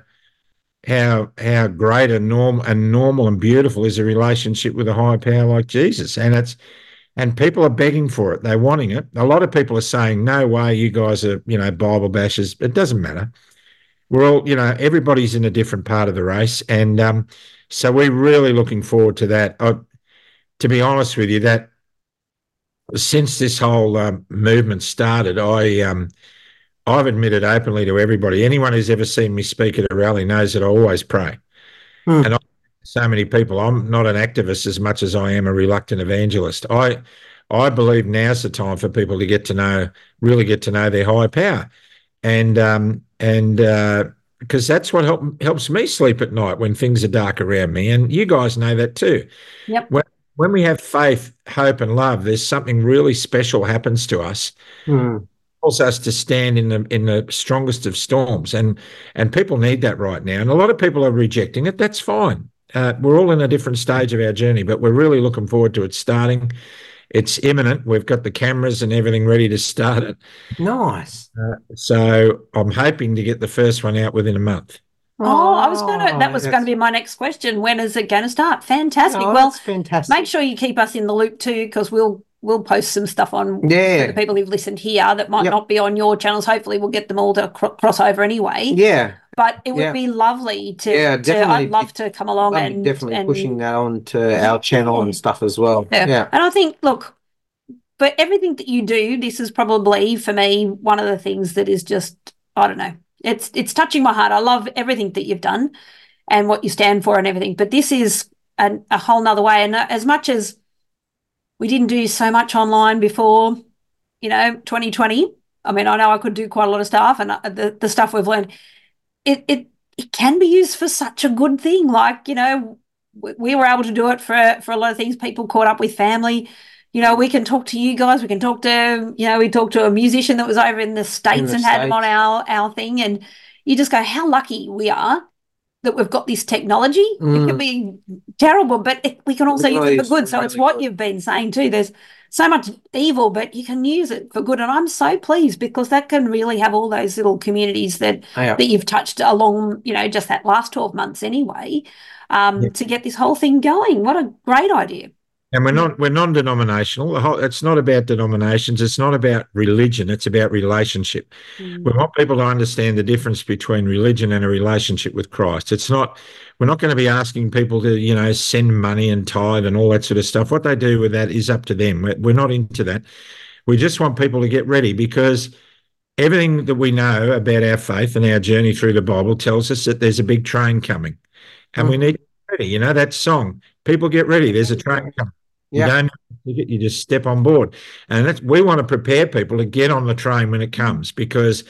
how how great and normal and normal and beautiful is a relationship with a higher power like Jesus. And it's and people are begging for it. They're wanting it. A lot of people are saying no way you guys are you know bible bashers. It doesn't matter. We're all you know everybody's in a different part of the race. And um so we're really looking forward to that. I, to be honest with you that since this whole um, movement started, I um, I've admitted openly to everybody. Anyone who's ever seen me speak at a rally knows that I always pray. Hmm. And I, so many people. I'm not an activist as much as I am a reluctant evangelist. I I believe now's the time for people to get to know, really get to know their higher power, and um, and uh, because that's what help, helps me sleep at night when things are dark around me. And you guys know that too. Yep. When, when we have faith, hope, and love, there's something really special happens to us. Mm. Calls us to stand in the in the strongest of storms, and and people need that right now. And a lot of people are rejecting it. That's fine. Uh, we're all in a different stage of our journey, but we're really looking forward to it starting. It's imminent. We've got the cameras and everything ready to start it. Nice. So I'm hoping to get the first one out within a month. Oh, I was going to, that Oh, was going to be my next question. When is it going to start? Fantastic. Oh, well, fantastic. make sure you keep us in the loop too, because we'll we'll post some stuff on for Yeah. the people who've listened here that might Yep. not be on your channels. Hopefully, we'll get them all to cro- cross over anyway. Yeah. But it would Yeah. be lovely to. Yeah, to- definitely. I'd love to come along and definitely and, pushing that on to our channel and stuff as well. Yeah. Yeah. And I think, look, but everything that you do, this is probably for me one of the things that is just I don't know. It's it's touching my heart. I love everything that you've done and what you stand for and everything. But this is an, a whole nother way. And as much as we didn't do so much online before, you know, 2020. I mean, I know I could do quite a lot of stuff, and uh, the the stuff we've learned, it it it can be used for such a good thing. Like you know, we were able to do it for for a lot of things. People caught up with family. You know, we can talk to you guys. We can talk to you know, we talked to a musician that was over in the states the and had it States. on our our thing, and you just go, how lucky we are that we've got this technology. It can Mm. be terrible, but it, we can also use it for good. So it's what good. you've been saying too. There's so much evil, but you can use it for good. And I'm so pleased because that can really have all those little communities that Yeah. that you've touched along, you know, just that last 12 months anyway, um, Yeah. to get this whole thing going. What a great idea. And we're not we're non-denominational. The whole, it's not about denominations. It's not about religion. It's about relationship. Mm. We want people to understand the difference between religion and a relationship with Christ. It's not we're not going to be asking people to you know send money and tithe and all that sort of stuff. What they do with that is up to them. We're, we're not into that. We just want people to get ready because everything that we know about our faith and our journey through the Bible tells us that there's a big train coming, and we mm. need to get ready. You know that song. People get ready. There's a train coming. Yeah. You don't have a ticket, you just step on board. And that's, we want to prepare people to get on the train when it comes because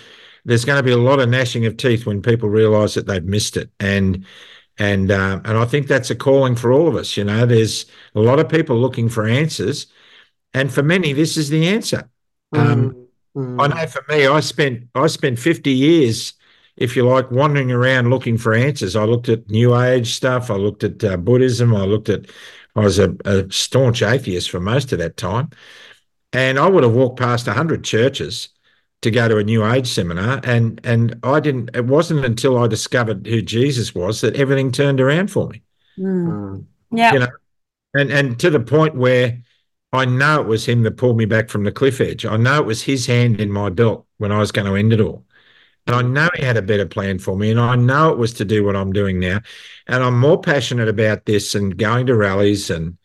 there's going to be a lot of gnashing of teeth when people realize that they've missed it. And and uh, and I think that's a calling for all of us. You know, there's a lot of people looking for answers, and for many, this is the answer. Um, Mm, I mm. know for me, I spent I spent 50 years, if you like, wandering around looking for answers. I looked at New Age stuff. I looked at uh, Buddhism. I looked at. I was a, a staunch atheist for most of that time, and I would have walked past hundred churches to go to a New Age seminar, and and I didn't. It wasn't until I discovered who Jesus was that everything turned around for me Mm. Yeah. you know, and and to the point where I know it was him that pulled me back from the cliff edge. I know it was his hand in my belt when I was going to end it all. And I know he had a better plan for me. And I know it was to do what I'm doing now. And I'm more passionate about this and going to rallies and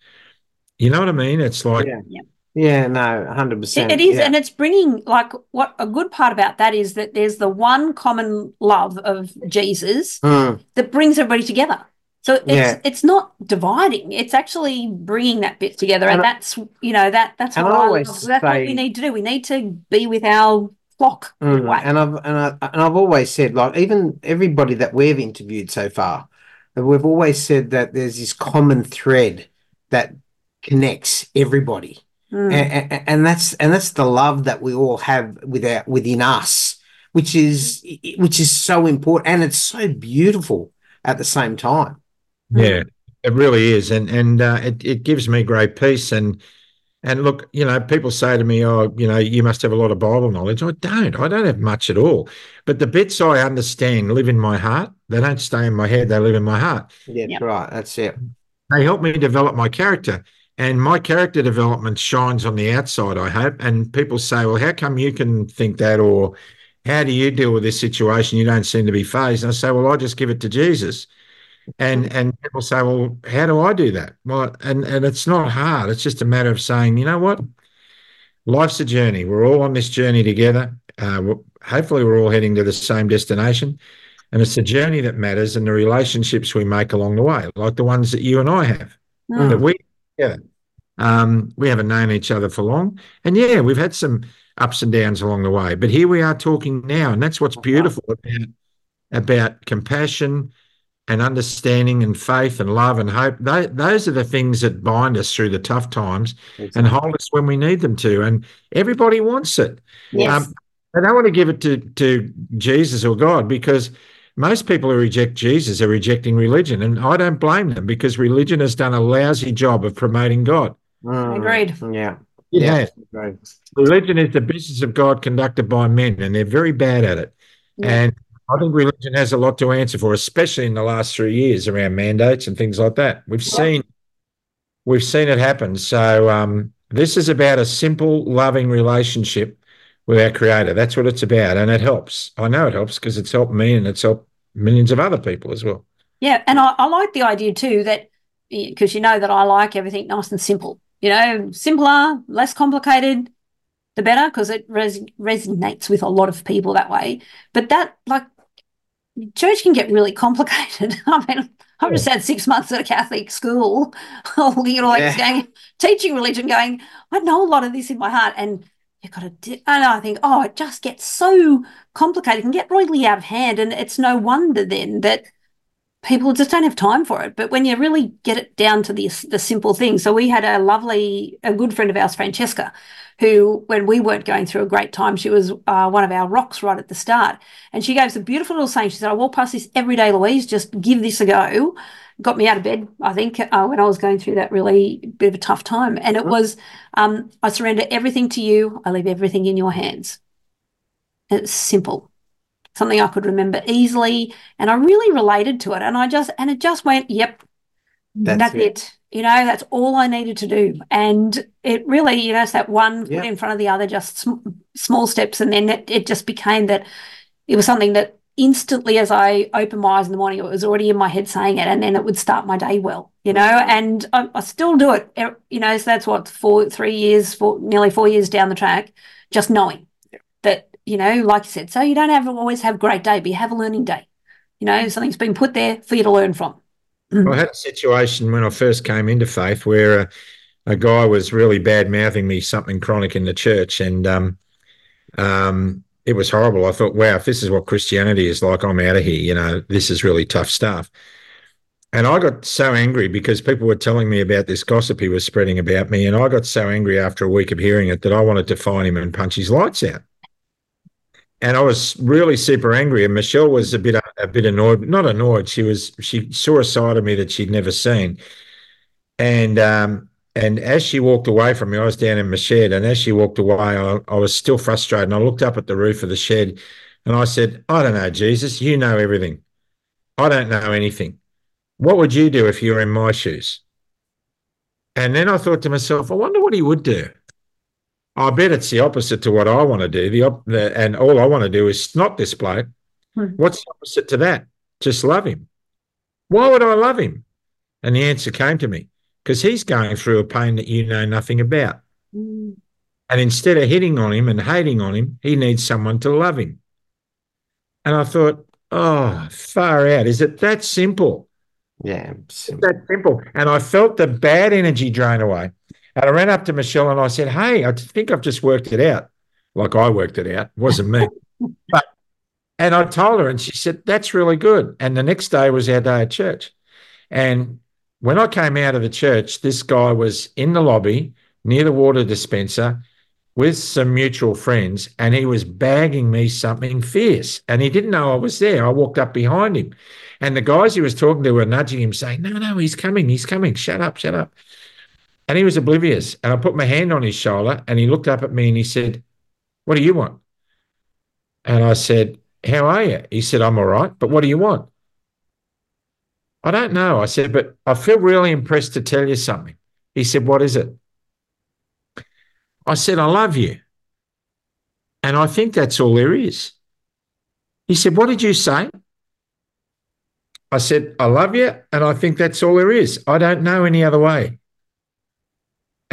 you know what I mean? It's like, Yeah. Yeah, no, hundred It, percent. it is, Yeah. and it's bringing like what a good part about that is that there's the one common love of Jesus Mm, that brings everybody together. So it's Yeah. it's not dividing; it's actually bringing that bit together, and, And that's you know that that's what I I always love. that's what we need to do. We need to be with our flock. mm. way. And I've and I and I've always said, like, even everybody that we've interviewed so far, that we've always said that there's this common thread that connects everybody. Mm. and, and, and that's and that's the love that we all have with our, within us, which is which is so important and it's so beautiful at the same time. yeah, it really is. And and uh, it, it gives me great peace. And and look, you know, people say to me, Oh, you know, you must have a lot of Bible knowledge. I don't. I don't have much at all. But the bits I understand live in my heart. They don't stay in my head, they live in my heart. Yeah, Yep. right. That's it. they help me develop my character. And my character development shines on the outside, I hope. And people say, well, how come you can think that? Or how do you deal with this situation? You don't seem to be fazed. And I say, well, I just give it to Jesus. And and people say, well, how do I do that? Well, and, and it's not hard. It's just a matter of saying, you know what? Life's a journey. We're all on this journey together. Uh, hopefully, we're all heading to the same destination. And it's the journey that matters and the relationships we make along the way, like the ones that you and I have Mm. that we together. Um, we haven't known each other for long, and yeah, we've had some ups and downs along the way. But here we are talking now, and that's what's beautiful about about compassion and understanding and faith and love and hope. Tho- those are the things that bind us through the tough times and hold us when we need them to. And everybody wants it. Yes. Um, they don't want to give it to, to Jesus or God because most people who reject Jesus are rejecting religion. And I don't blame them because religion has done a lousy job of promoting God. Mm, Agreed. Yeah. It Yeah. Agreed. Religion is the business of God conducted by men, and they're very bad at it. Yeah. And I think religion has a lot to answer for, especially in the last three years around mandates and things like that. We've seen we've seen it happen. So um, This is about a simple, loving relationship with our Creator. That's what it's about, and it helps. I know it helps because it's helped me and it's helped millions of other people as well. Yeah, and I, I like the idea too that because you know that I like everything nice and simple. You know, simpler, less complicated, the better because it res- resonates with a lot of people that way. But that, like, church can get really complicated. I mean, I've just had six months at a Catholic school, looking at all Yeah. going, teaching religion, going, I know a lot of this in my heart, and you've got to, do, and I think, oh, it just gets so complicated, it can get really out of hand, and it's no wonder then that people just don't have time for it. But when you really get it down to the the simple thing, so we had a lovely, a good friend of ours, Francesca, who, when we weren't going through a great time, she was uh, one of our rocks right at the start, and she gave us a beautiful little saying. She said, "I walk past this every day, Louise. Just give this a go." Got me out of bed, I think, uh, when I was going through that really bit of a tough time, and it was, um, "I surrender everything to you. I leave everything in your hands." It's simple something I could remember easily, and I really related to it. And I just and it just went, yep, That's that's, it. it. You know, that's all I needed to do. And it really, you know, it's that one Yeah. foot in front of the other, just sm- small steps, and then it, it just became that it was something that instantly, as I opened my eyes in the morning, it was already in my head saying it, and then it would start my day well. You know, and I, I still do it. eh, You know, so that's what four, three years, four, nearly four years down the track, just knowing that you know, like I said, so you don't have always have a great day, but you have a learning day. You know, something's been put there for you to learn from. I had a situation when I first came into faith where a, a guy was really bad mouthing me something chronic in the church, and um, um, it was horrible. I thought, wow, if this is what Christianity is like, I'm out of here. You know, this is really tough stuff. And I got so angry because people were telling me about this gossip he was spreading about me, and I got so angry after a week of hearing it that I wanted to find him and punch his lights out. And I was really super angry. And Michelle was a bit a bit annoyed, not annoyed. She was she saw a side of me that she'd never seen. And um, and as she walked away from me, I was down in my shed. And as she walked away, I, I was still frustrated. And I looked up at the roof of the shed, and I said, "I don't know, Jesus. You know everything. I don't know anything. What would you do if you were in my shoes?" And then I thought to myself, I wonder what he would do. I bet it's the opposite to what I want to do. The, op- the and all I want to do is not this bloke. Hmm. What's the opposite to that? Just love him. Why would I love him? And the answer came to me because he's going through a pain that you know nothing about. Mm. And instead of hitting on him and hating on him, he needs someone to love him. And I thought, oh, far out. Is it that simple? Yeah. It's that simple. And I felt the bad energy drain away. And I ran up to Michelle and I said, Hey, I think I've just worked it out. Like I worked it out. It wasn't me. but and I told her, and she said, That's really good. And the next day was our day at church. And when I came out of the church, this guy was in the lobby near the water dispenser with some mutual friends, and he was bagging me something fierce. And he didn't know I was there. I walked up behind him. And the guys he was talking to were nudging him, saying, No, no, he's coming, he's coming. Shut up, shut up. And he was oblivious. And I put my hand on his shoulder and he looked up at me and he said, What do you want? And I said, How are you? He said, I'm all right, but what do you want? I don't know. I said, But I feel really impressed to tell you something. He said, What is it? I said, I love you. And I think that's all there is. He said, What did you say? I said, I love you. And I think that's all there is. I don't know any other way.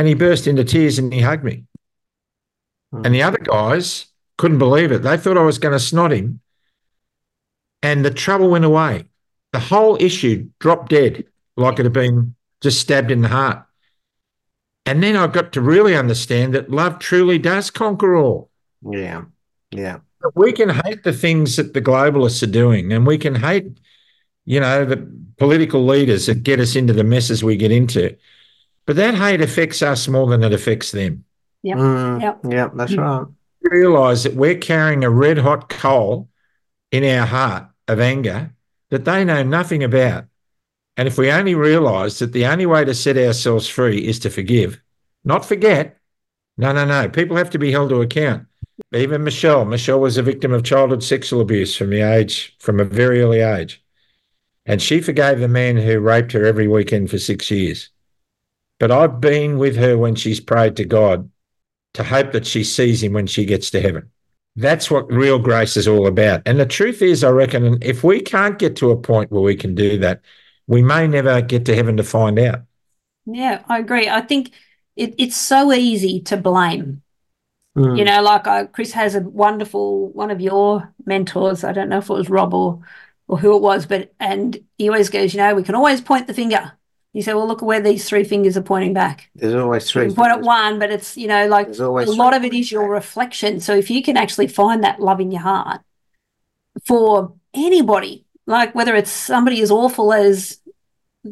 And he burst into tears and he hugged me. Hmm. And the other guys couldn't believe it. They thought I was going to snot him. And the trouble went away. The whole issue dropped dead, like it had been just stabbed in the heart. And then I got to really understand that love truly does conquer all. Yeah. Yeah. But we can hate the things that the globalists are doing, and we can hate, you know, the political leaders that get us into the messes we get into. But that hate affects us more than it affects them. Yep. Mm, Yep. Yep. That's right. Realize that we're carrying a red hot coal in our heart of anger that they know nothing about. And if we only realize that the only way to set ourselves free is to forgive, not forget. No, no, no. People have to be held to account. Even Michelle. Michelle was a victim of childhood sexual abuse from the age, from a very early age. And she forgave the man who raped her every weekend for six years. But I've been with her when she's prayed to God to hope that she sees him when she gets to heaven. That's what real grace is all about. And the truth is, I reckon, if we can't get to a point where we can do that, we may never get to heaven to find out. Yeah, I agree. I think it, it's so easy to blame. Mm. You know, like uh, Chris has a wonderful one of your mentors. I don't know if it was Rob or or who it was, but and he always goes, you know, we can always point the finger. You say, well, look where these three fingers are pointing back. There's always You three. can point at fingers. one, but it's you know like There's always a lot of it is your reflection. So if you can actually find that love in your heart for anybody, like whether it's somebody as awful as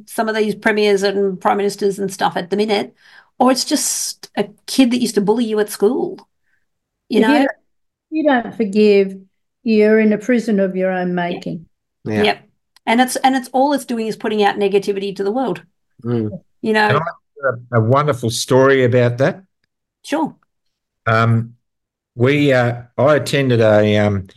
some of these premiers and prime ministers and stuff at the minute, or it's just a kid that used to bully you at school. You If know, don't- you don't forgive, you're in a prison of your own making. Yeah. Yep. And it's and it's all it's doing is putting out negativity to the world. Mm. You know, A, a wonderful story about that. sure. Um, we uh, I attended a um,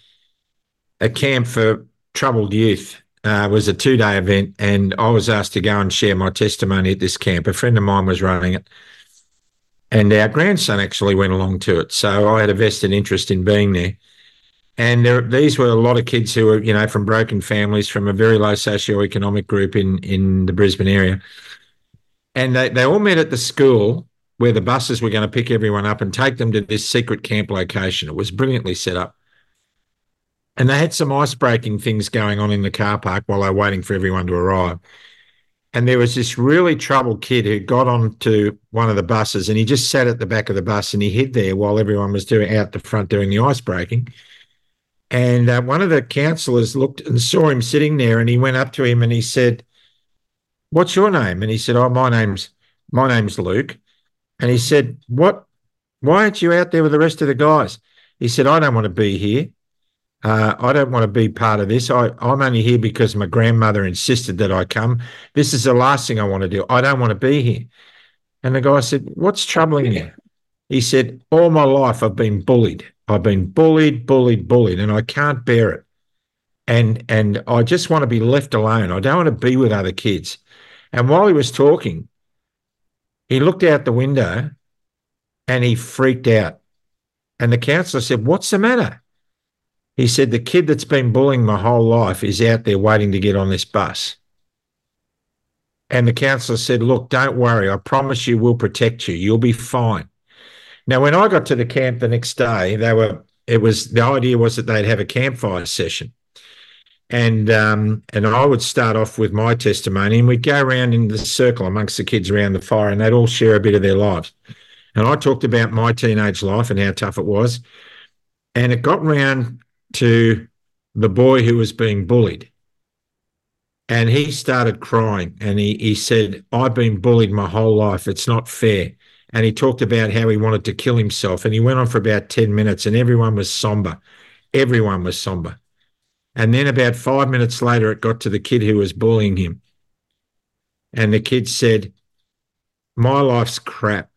a camp for troubled youth. Uh, it was a two day event, and I was asked to go and share my testimony at this camp. A friend of mine was running it, and our grandson actually went along to it. So I had a vested interest in being there. And there, these were a lot of kids who were, you know, from broken families, from a very low socioeconomic group in in the Brisbane area. And they, they all met at the school where the buses were going to pick everyone up and take them to this secret camp location. It was brilliantly set up. And they had some ice breaking things going on in the car park while they were waiting for everyone to arrive. And there was this really troubled kid who got onto one of the buses and he just sat at the back of the bus and he hid there while everyone was doing out the front doing the ice breaking. And uh, one of the counsellors looked and saw him sitting there and he went up to him and he said, What's your name? And he said, Oh, my name's my name's Luke. And he said, What? Why aren't you out there with the rest of the guys? He said, I don't want to be here. Uh, I don't want to be part of this. I, I'm only here because my grandmother insisted that I come. This is the last thing I want to do. I don't want to be here. And the guy said, What's troubling you? He said, All my life I've been bullied. I've been bullied, bullied, bullied, and I can't bear it. And and I just want to be left alone. I don't want to be with other kids. And while he was talking, he looked out the window and he freaked out. And the counsellor said, What's the matter? He said, The kid that's been bullying my whole life is out there waiting to get on this bus. And the counsellor said, Look, don't worry. I promise you we'll protect you. You'll be fine. Now, when I got to the camp the next day, they were, it was, the idea was that they'd have a campfire session. And um, and I would start off with my testimony, and we'd go around in the circle amongst the kids around the fire, and they'd all share a bit of their lives. And I talked about my teenage life and how tough it was. And it got round to the boy who was being bullied. And he started crying and he, he said, I've been bullied my whole life. It's not fair. And he talked about how he wanted to kill himself. And he went on for about 10 minutes and everyone was somber. Everyone was somber. And then about five minutes later, it got to the kid who was bullying him. And the kid said, My life's crap.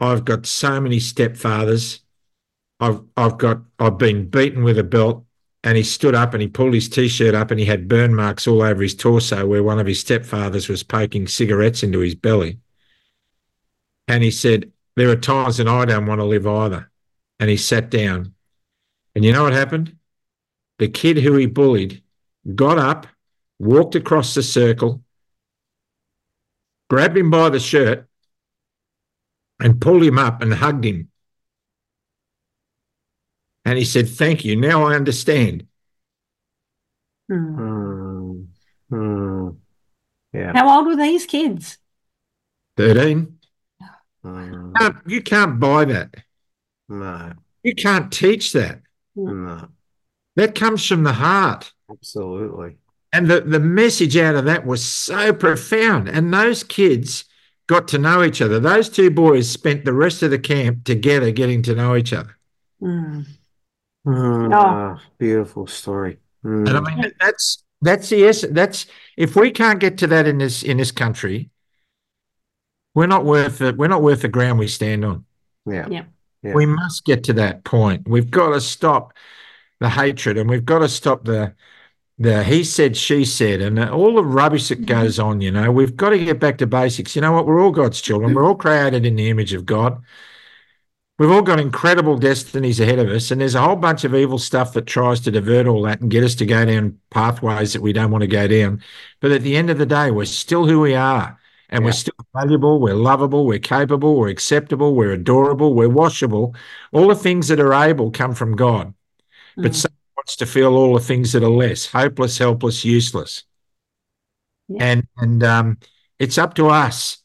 I've got so many stepfathers. I've I've got I've been beaten with a belt. And he stood up and he pulled his t-shirt up and he had burn marks all over his torso where one of his stepfathers was poking cigarettes into his belly. And he said, There are times that I don't want to live either. And he sat down. And you know what happened? The kid who he bullied got up, walked across the circle, grabbed him by the shirt, and pulled him up and hugged him. And he said, Thank you. Now I understand. Mm. Mm. Yeah. How old were these kids? 13. Mm. Can't- You can't buy that. No. You can't teach that. No. That comes from the heart. Absolutely. And the, the message out of that was so profound. And those kids got to know each other. Those two boys spent the rest of the camp together getting to know each other. Hmm. Mm. Oh. Ah, beautiful story. Mm. And I mean that's that's the essence. That's if we can't get to that in this in this country, we're not worth it. We're not worth the ground we stand on. yeah. Yeah. Yeah. We must get to that point. We've got to stop the hatred and we've got to stop the the he said, she said, and all the rubbish that mm-hmm. goes on. You know, we've got to get back to basics. You know what? We're all God's children. We're all created in the image of God. We've all got incredible destinies ahead of us, and there's a whole bunch of evil stuff that tries to divert all that and get us to go down pathways that we don't want to go down. But at the end of the day, we're still who we are, and we're still valuable, we're lovable, we're capable, we're acceptable, we're adorable, we're washable. All the things that are able come from God. But Mm. someone wants to feel all the things that are less hopeless, helpless, useless. Yeah. And and um, it's up to us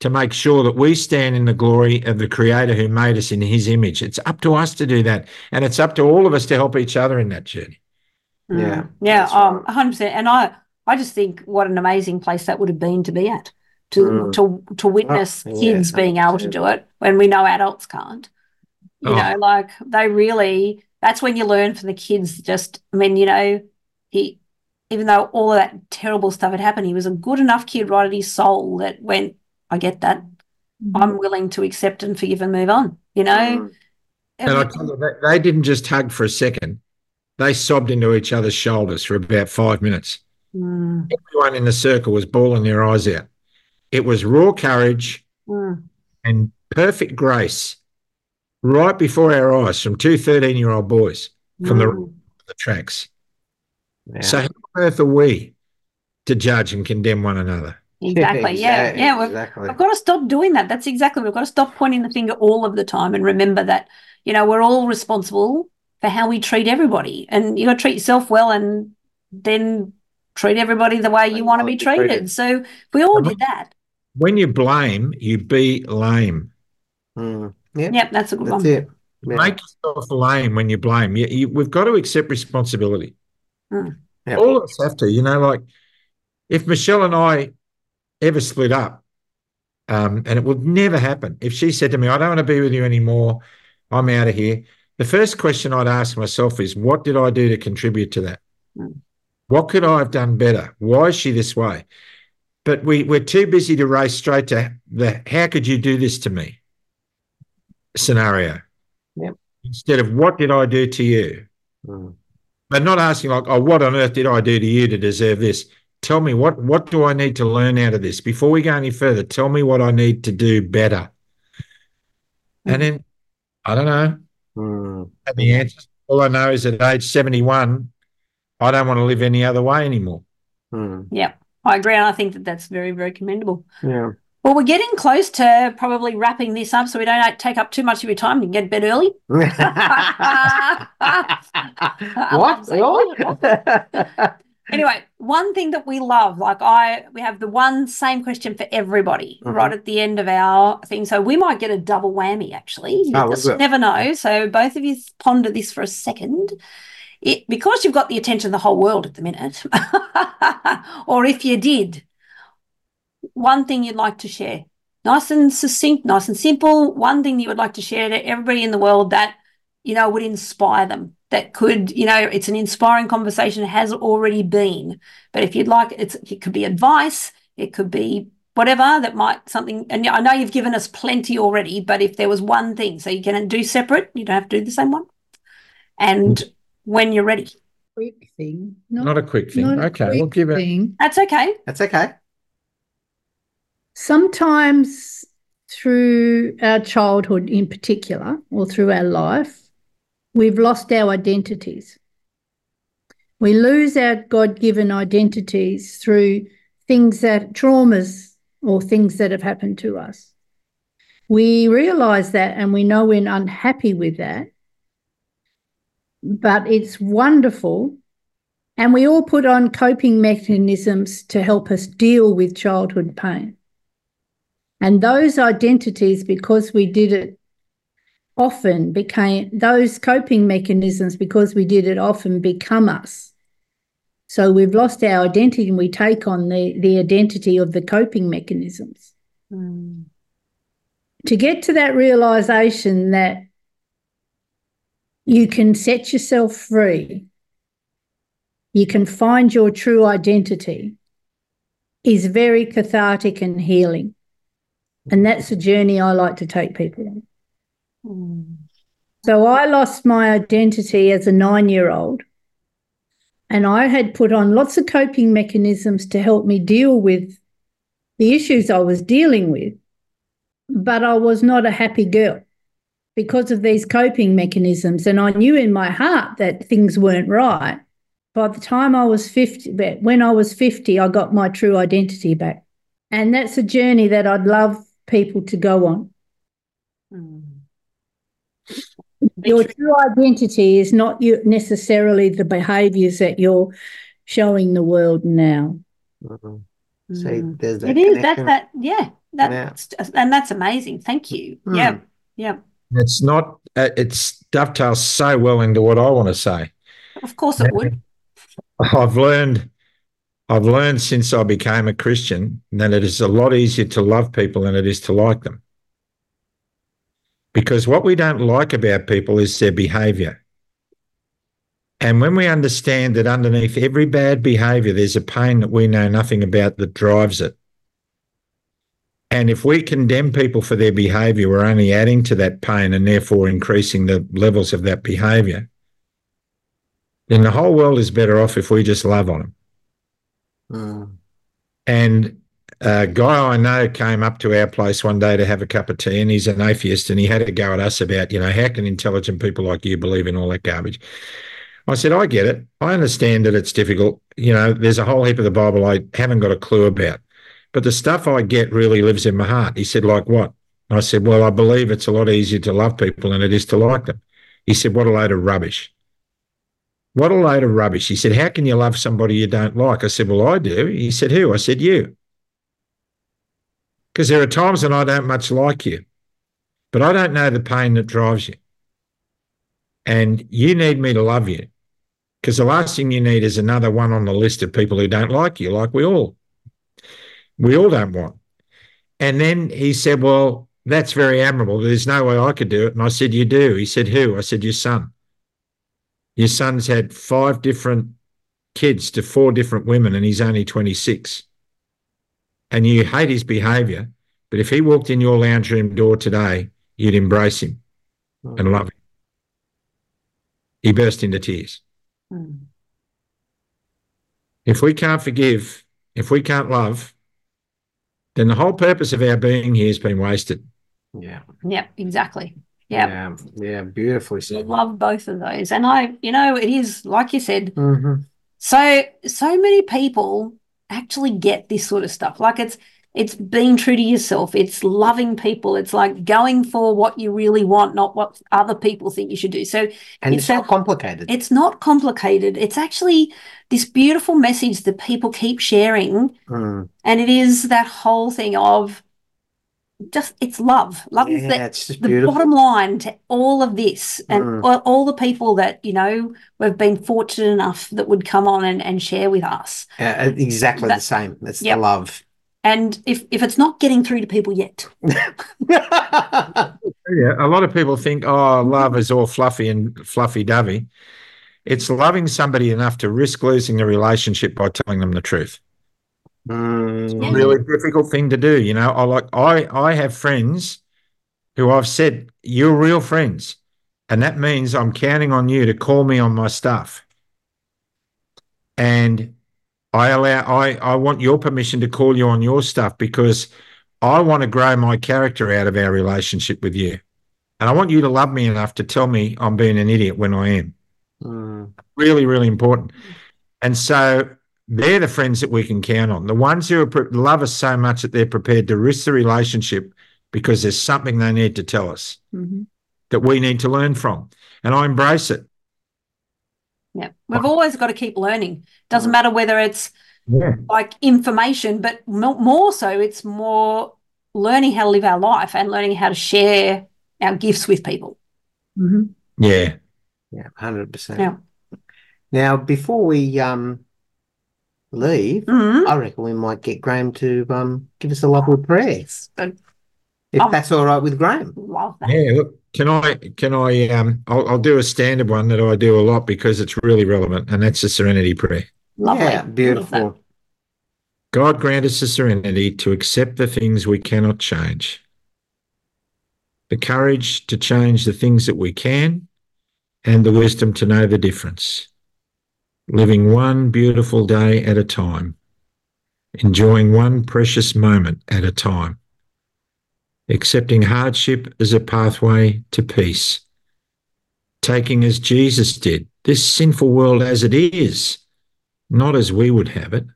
to make sure that we stand in the glory of the Creator who made us in His image. It's up to us to do that, and it's up to all of us to help each other in that journey. Mm. Yeah, yeah, um, right. hundred percent. And I, I just think what an amazing place that would have been to be at, to Mm. to to witness Oh, kids yeah, being able to do it when we know adults can't. You Oh. know, like they really. That's when you learn from the kids. Just, I mean, you know, he, even though all of that terrible stuff had happened, he was a good enough kid right at his soul that went, I get that. I'm willing to accept and forgive and move on. You know. Mm. And I tell you, they, they didn't just hug for a second; they sobbed into each other's shoulders for about five minutes. Mm, Everyone in the circle was bawling their eyes out. It was raw courage mm, and perfect grace right before our eyes from two 13 year old boys from the, mm. the tracks. Yeah. So, how on earth are we to judge and condemn one another? Exactly. Yeah. Yeah. We've, exactly. we've got to stop doing that. That's exactly. We've got to stop pointing the finger all of the time and remember that, you know, we're all responsible for how we treat everybody. And you got to treat yourself well and then treat everybody the way you want to be treated. So if we all did that, When you blame, you be lame. Mm. Yeah, yep, that's a good that's one. it. Yeah. Make yourself lame when you blame. You, you, we've got to accept responsibility. Mm. Yeah. All of us have to. You know, like if Michelle and I ever split up, um, and it would never happen. If she said to me, I don't want to be with you anymore, I'm out of here. The first question I'd ask myself is, what did I do to contribute to that? Mm. What could I have done better? Why is she this way? But we, we're too busy to race straight to the how could you do this to me scenario. Yep. Instead of what did I do to you? Mm. But not asking like, oh, what on earth did I do to you to deserve this? Tell me what what do I need to learn out of this? Before we go any further, tell me what I need to do better. And then I don't know. Mm. have the answers. All I know is at age 71, I don't want to live any other way anymore. Mm. Yep. I agree. And I think that that's very, very commendable. Yeah. Well, we're getting close to probably wrapping this up so we don't take up too much of your time. You can get to bed early. what? Anyway, one thing that we love, like I, we have the one same question for everybody Mhm. right at the end of our thing. So we might get a double whammy actually. You Oh, just never know. So both of you ponder this for a second. It, because you've got the attention of the whole world at the minute, or if you did, one thing you'd like to share, nice and succinct, nice and simple, one thing you would like to share to everybody in the world that, you know, would inspire them, that could, you know, it's an inspiring conversation, has already been. But if you'd like, it's, it could be advice, it could be whatever that might something, and I know you've given us plenty already, but if there was one thing, so you can do separate, you don't have to do the same one. And when you're ready, quick thing. Not a quick thing. not a okay, we'll give it. thing. that's okay. That's okay. Sometimes through our childhood in particular, or through our life, we've lost our identities. We lose our God given identities through things that traumas or things that have happened to us. We realize that and we know we're unhappy with that. But it's wonderful. And we all put on coping mechanisms to help us deal with childhood pain. And those identities, because we did it often, became those coping mechanisms, because we did it often, become us. So we've lost our identity and we take on the, the identity of the coping mechanisms. Mm. To get to that realization that you can set yourself free, you can find your true identity, is very cathartic and healing. And that's a journey I like to take people on. So I lost my identity as a nine year old. And I had put on lots of coping mechanisms to help me deal with the issues I was dealing with. But I was not a happy girl because of these coping mechanisms. And I knew in my heart that things weren't right. By the time I was 50, but when I was 50, I got my true identity back. And that's a journey that I'd love people to go on. Mm. Your true identity is not you necessarily the behaviors that you're showing the world now. Mhm. See, Mm. there's that It is that connection. that yeah that's and that's amazing. Thank you. Hmm. Yeah, yeah. It's not. Uh, it's dovetails so well into what I want to say. Of course it would. I've learned. I've learned since I became a Christian that it is a lot easier to love people than it is to like them. Because what we don't like about people is their behavior. And when we understand that underneath every bad behavior, there's a pain that we know nothing about that drives it. And if we condemn people for their behavior, we're only adding to that pain and therefore increasing the levels of that behavior. Then the whole world is better off if we just love on them. Mm. And a guy I know came up to our place one day to have a cup of tea, and he's an atheist, and he had a go at us about, you know, how can intelligent people like you believe in all that garbage? I said, I get it. I understand that it's difficult. You know, there's a whole heap of the Bible I haven't got a clue about, but the stuff I get really lives in my heart. He said, like what? I said, well, I believe it's a lot easier to love people than it is to like them. He said, what a load of rubbish. What a load of rubbish. He said, How can you love somebody you don't like? I said, Well, I do. He said, Who? I said, You. Because there are times when I don't much like you, but I don't know the pain that drives you. And you need me to love you. Because the last thing you need is another one on the list of people who don't like you, like we all. We all don't want. And then he said, Well, that's very admirable. There's no way I could do it. And I said, You do. He said, Who? I said, Your son. Your son's had five different kids to four different women, and he's only 26. And you hate his behavior, but if he walked in your lounge room door today, you'd embrace him and love him. He burst into tears. Mm. If we can't forgive, if we can't love, then the whole purpose of our being here has been wasted. Yeah. Yeah, exactly. Yeah. Yeah. Yeah. Beautifully said. I love both of those. And I, you know, it is like you said, hmm so so many people actually get this sort of stuff. Like it's it's being true to yourself. It's loving people. It's like going for what you really want, not what other people think you should do. So And It's it's not complicated. it's not complicated. It's actually this beautiful message that people keep sharing. Mm. And it is that whole thing of just it's love. Love is Yeah, the, it's the beautiful. bottom line to all of this and Mm. all, all the people that, you know, we've been fortunate enough that would come on and, and share with us. Uh, exactly That- the same. It's Yep. the love. And if, if it's not getting through to people yet, Yeah, a lot of people think, oh, love is all fluffy and fluffy dovey. It's loving somebody enough to risk losing the relationship by telling them the truth. Mm. a really difficult thing to do. You know, I like I I have friends who I've said you're real friends, and that means I'm counting on you to call me on my stuff. And I allow I I want your permission to call you on your stuff because I want to grow my character out of our relationship with you. And I want you to love me enough to tell me I'm being an idiot when I am Mm. really, really important. And so they're the friends that we can count on. The ones who are pre- love us so much that they're prepared to risk the relationship because there's something they need to tell us Mm-hmm. that we need to learn from. And I embrace it. Yeah, we've always got to keep learning. Doesn't matter whether it's Yeah. like information, but more so, it's more learning how to live our life and learning how to share our gifts with people. Mhm. Yeah. Yeah, hundred percent. Yeah. Now, before we um leave, Mhm. I reckon we might get Graham to um give us a lovely prayer, Good. If Um, that's all right with Graham. Love that. Yeah. Look, can I can I um I'll, I'll do a standard one that I do a lot because it's really relevant, and that's the serenity prayer. Lovely. Yeah, Love that. beautiful. God grant us the serenity to accept the things we cannot change, the courage to change the things that we can, and the wisdom to know the difference. living one beautiful day at a time, enjoying one precious moment at a time, accepting hardship as a pathway to peace, taking as Jesus did this sinful world as it is, not as we would have it,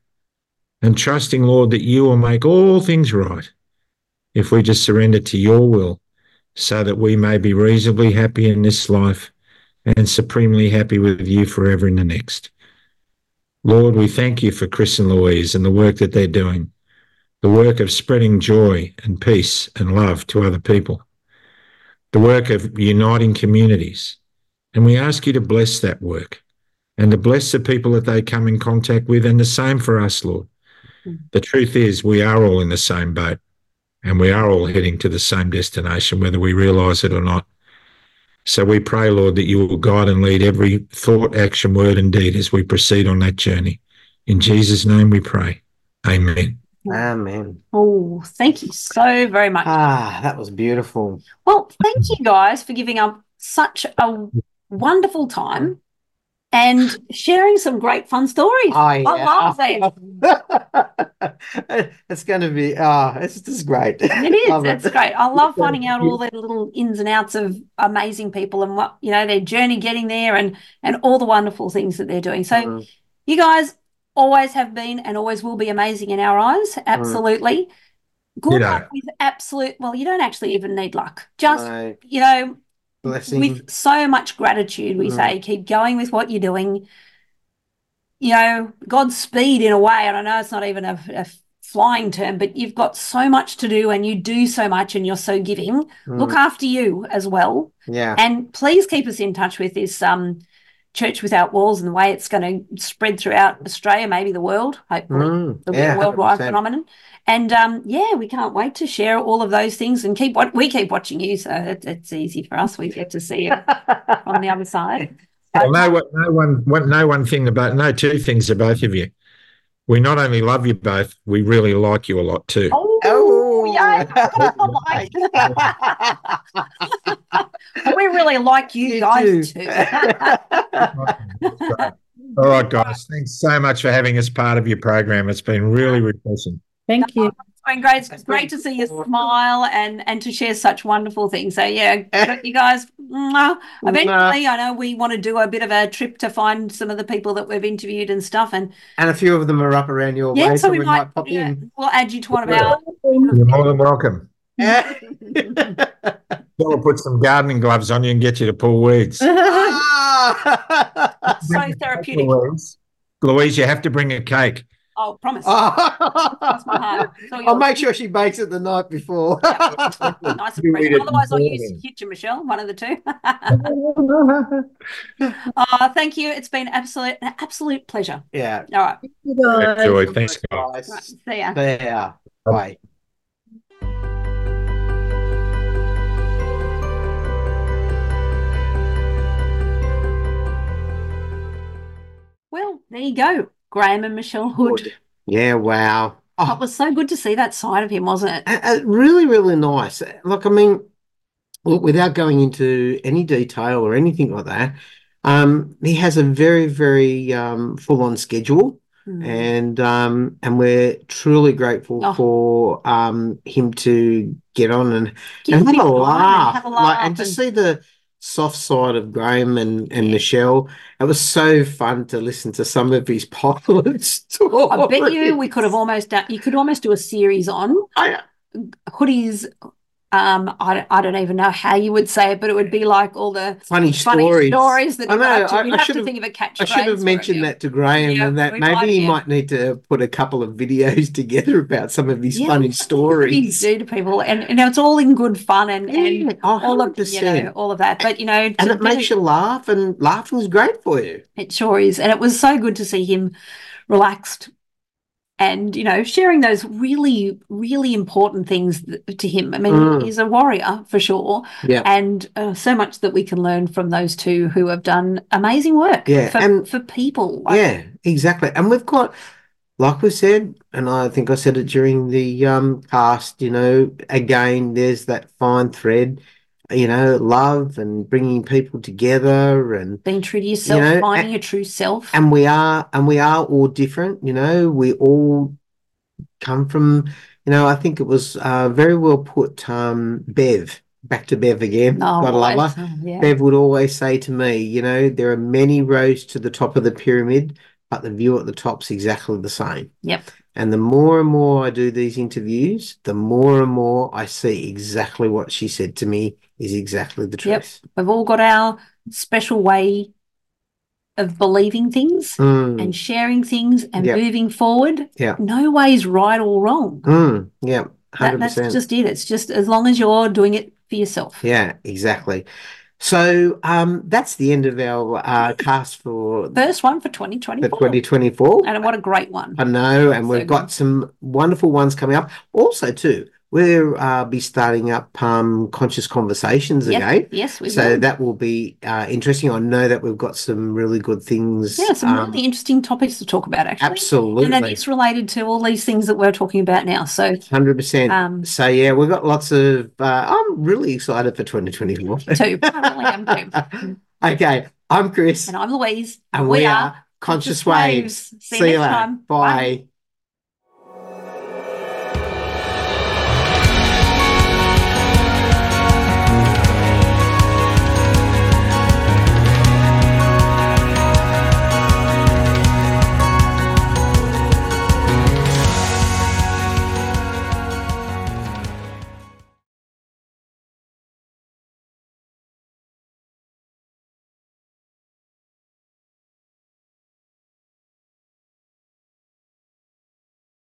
and trusting, Lord, that you will make all things right if we just surrender to your will so that we may be reasonably happy in this life and supremely happy with you forever in the next. Lord, we thank you for Chris and Louise and the work that they're doing, the work of spreading joy and peace and love to other people, the work of uniting communities. And we ask you to bless that work and to bless the people that they come in contact with, and the same for us, Lord. Mm-hmm. The truth is, we are all in the same boat and we are all heading to the same destination, whether we realize it or not. So we pray, Lord, that you will guide and lead every thought, action, word, and deed as we proceed on that journey. In Jesus' name we pray. Amen. Amen. Oh, thank you so very much. Ah, that was beautiful. Well, thank you guys for giving up such a wonderful time and sharing some great fun stories. Oh, yeah. I love that. it's going to be, oh, it's just great. It is. Love It's it. great. I love finding out all the little ins and outs of amazing people and what you know their journey getting there and and all the wonderful things that they're doing. So Mm. you guys always have been and always will be amazing in our eyes. Absolutely. Good Ditto. luck with absolute. Well, you don't actually even need luck. Just No, you know, blessing. with so much gratitude, we Mm. say keep going with what you're doing. You know, Godspeed in a way, and I know it's not even a, a flying term, but you've got so much to do and you do so much and you're so giving. Look Mm, after you as well. yeah. And please keep us in touch with this um, Church Without Walls and the way it's going to spread throughout Australia, maybe the world. Hopefully, Mm, it'll yeah, be a worldwide 100%. phenomenon. And um, yeah, we can't wait to share all of those things and keep what we keep watching you. So it, it's easy for us. We get to see it on the other side. Well, no, one- no one, one, no one thing about, no two things about both of you. We not only love you both, we really like you a lot too. Oh, Oh, yay. we really like you, You guys too. too. All right, guys. Thanks so much for having us part of your program. It's been really refreshing. Thank you. It's been great. It's great to see you smile and and to share such wonderful things. So yeah, you guys. mwah. Eventually, I know we want to do a bit of a trip to find some of the people that we've interviewed and stuff. And and a few of them are up around your yeah, way, so so we, we might, might pop yeah, in. we'll add you to one of our. You're more than welcome. Yeah. We'll put some gardening gloves on you and get you to pull weeds. Ah! So therapeutic. Louise, Louise, you have to bring a cake. Oh, promise. Oh. Cross my heart. It's I'll make sure she bakes it the night before. nice and fresh. Otherwise, I'll use then. Kitchen Michelle, one of the two. oh, thank you. It's been absolute an absolute pleasure. yeah. All right. Guys. Joy. Thanks, guys. Guys. right. See ya. Yeah. Bye. Well, there you go. Graham and Michelle Hood. Yeah. Wow. Oh, it was so good to see that side of him, wasn't it? Uh, really, really nice. Look, I mean, look, without going into any detail or anything like that, um, he has a very, very um, full-on schedule, Mm. and um, and we're truly grateful Oh. for um, him to get on and, Give and have a time and laugh, have a like, laugh and to see the soft side of Graham and, and. Michelle. It was so fun to listen to some of his pilot stories. I bet you we could have almost done, you could almost do a series on I, hoodies. Um, I, don't, I don't even know how you would say it, but it would be like all the funny funny stories. stories that I know, I- I should have- think of a catchphrase. I should have mentioned that to Graham Yeah, and that might maybe he have. might need to put a couple of videos together about some of his Yeah, funny stories. do to people, and you know it's all in good fun and Yeah, and oh, all of you know 100%. all of that. But you know, And it makes you laugh, and laughing is great for you. It sure is. And it was so good to see him relaxed and, you know, sharing those really, really important things th- to him. I mean, Mm. he's a warrior for sure. Yeah. And uh, so much that we can learn from those two who have done amazing work Yeah, for, and- for people. Like, Yeah, exactly. And we've got, like we said, and I think I said it during the um cast, you know, again, there's that fine thread. You know, love and bringing people together and Being true to yourself, know, finding your true self. and we are and we are all different you know we all come from you know i think it was uh, very well put um bev back to bev again Oh, gotta love her Yeah. bev would always say to me you know there are many rows to the top of the pyramid but the view at the top's exactly the same Yep. and the more and more i do these interviews the more and more i see exactly what she said to me is exactly the truth. Yep. We've all got our special way of believing things Mm, and sharing things and Yep. moving forward. Yeah. No way's right or wrong. mm, yeah That, 100% that's just it. It's just as long as you're doing it for yourself. Yeah, exactly. So um, that's the end of our uh, cast for First one for for 2024. 2024. And what a great one. I know, and So we've got some wonderful ones coming up. Also, too, we'll uh, be starting up um, conscious conversations Yep. again. Yes, we will So will. that will be uh, interesting. I know that we've got some really good things. Yeah, some um, really interesting topics to talk about, actually. absolutely, And then it's related to all these things that we're talking about now. So, hundred percent. um, So yeah, we've got lots of. Uh, I'm really excited for 2024. too. I really am too. okay, I'm Chris. And I'm Louise. And we are Conscious Waves. See you next time. Bye.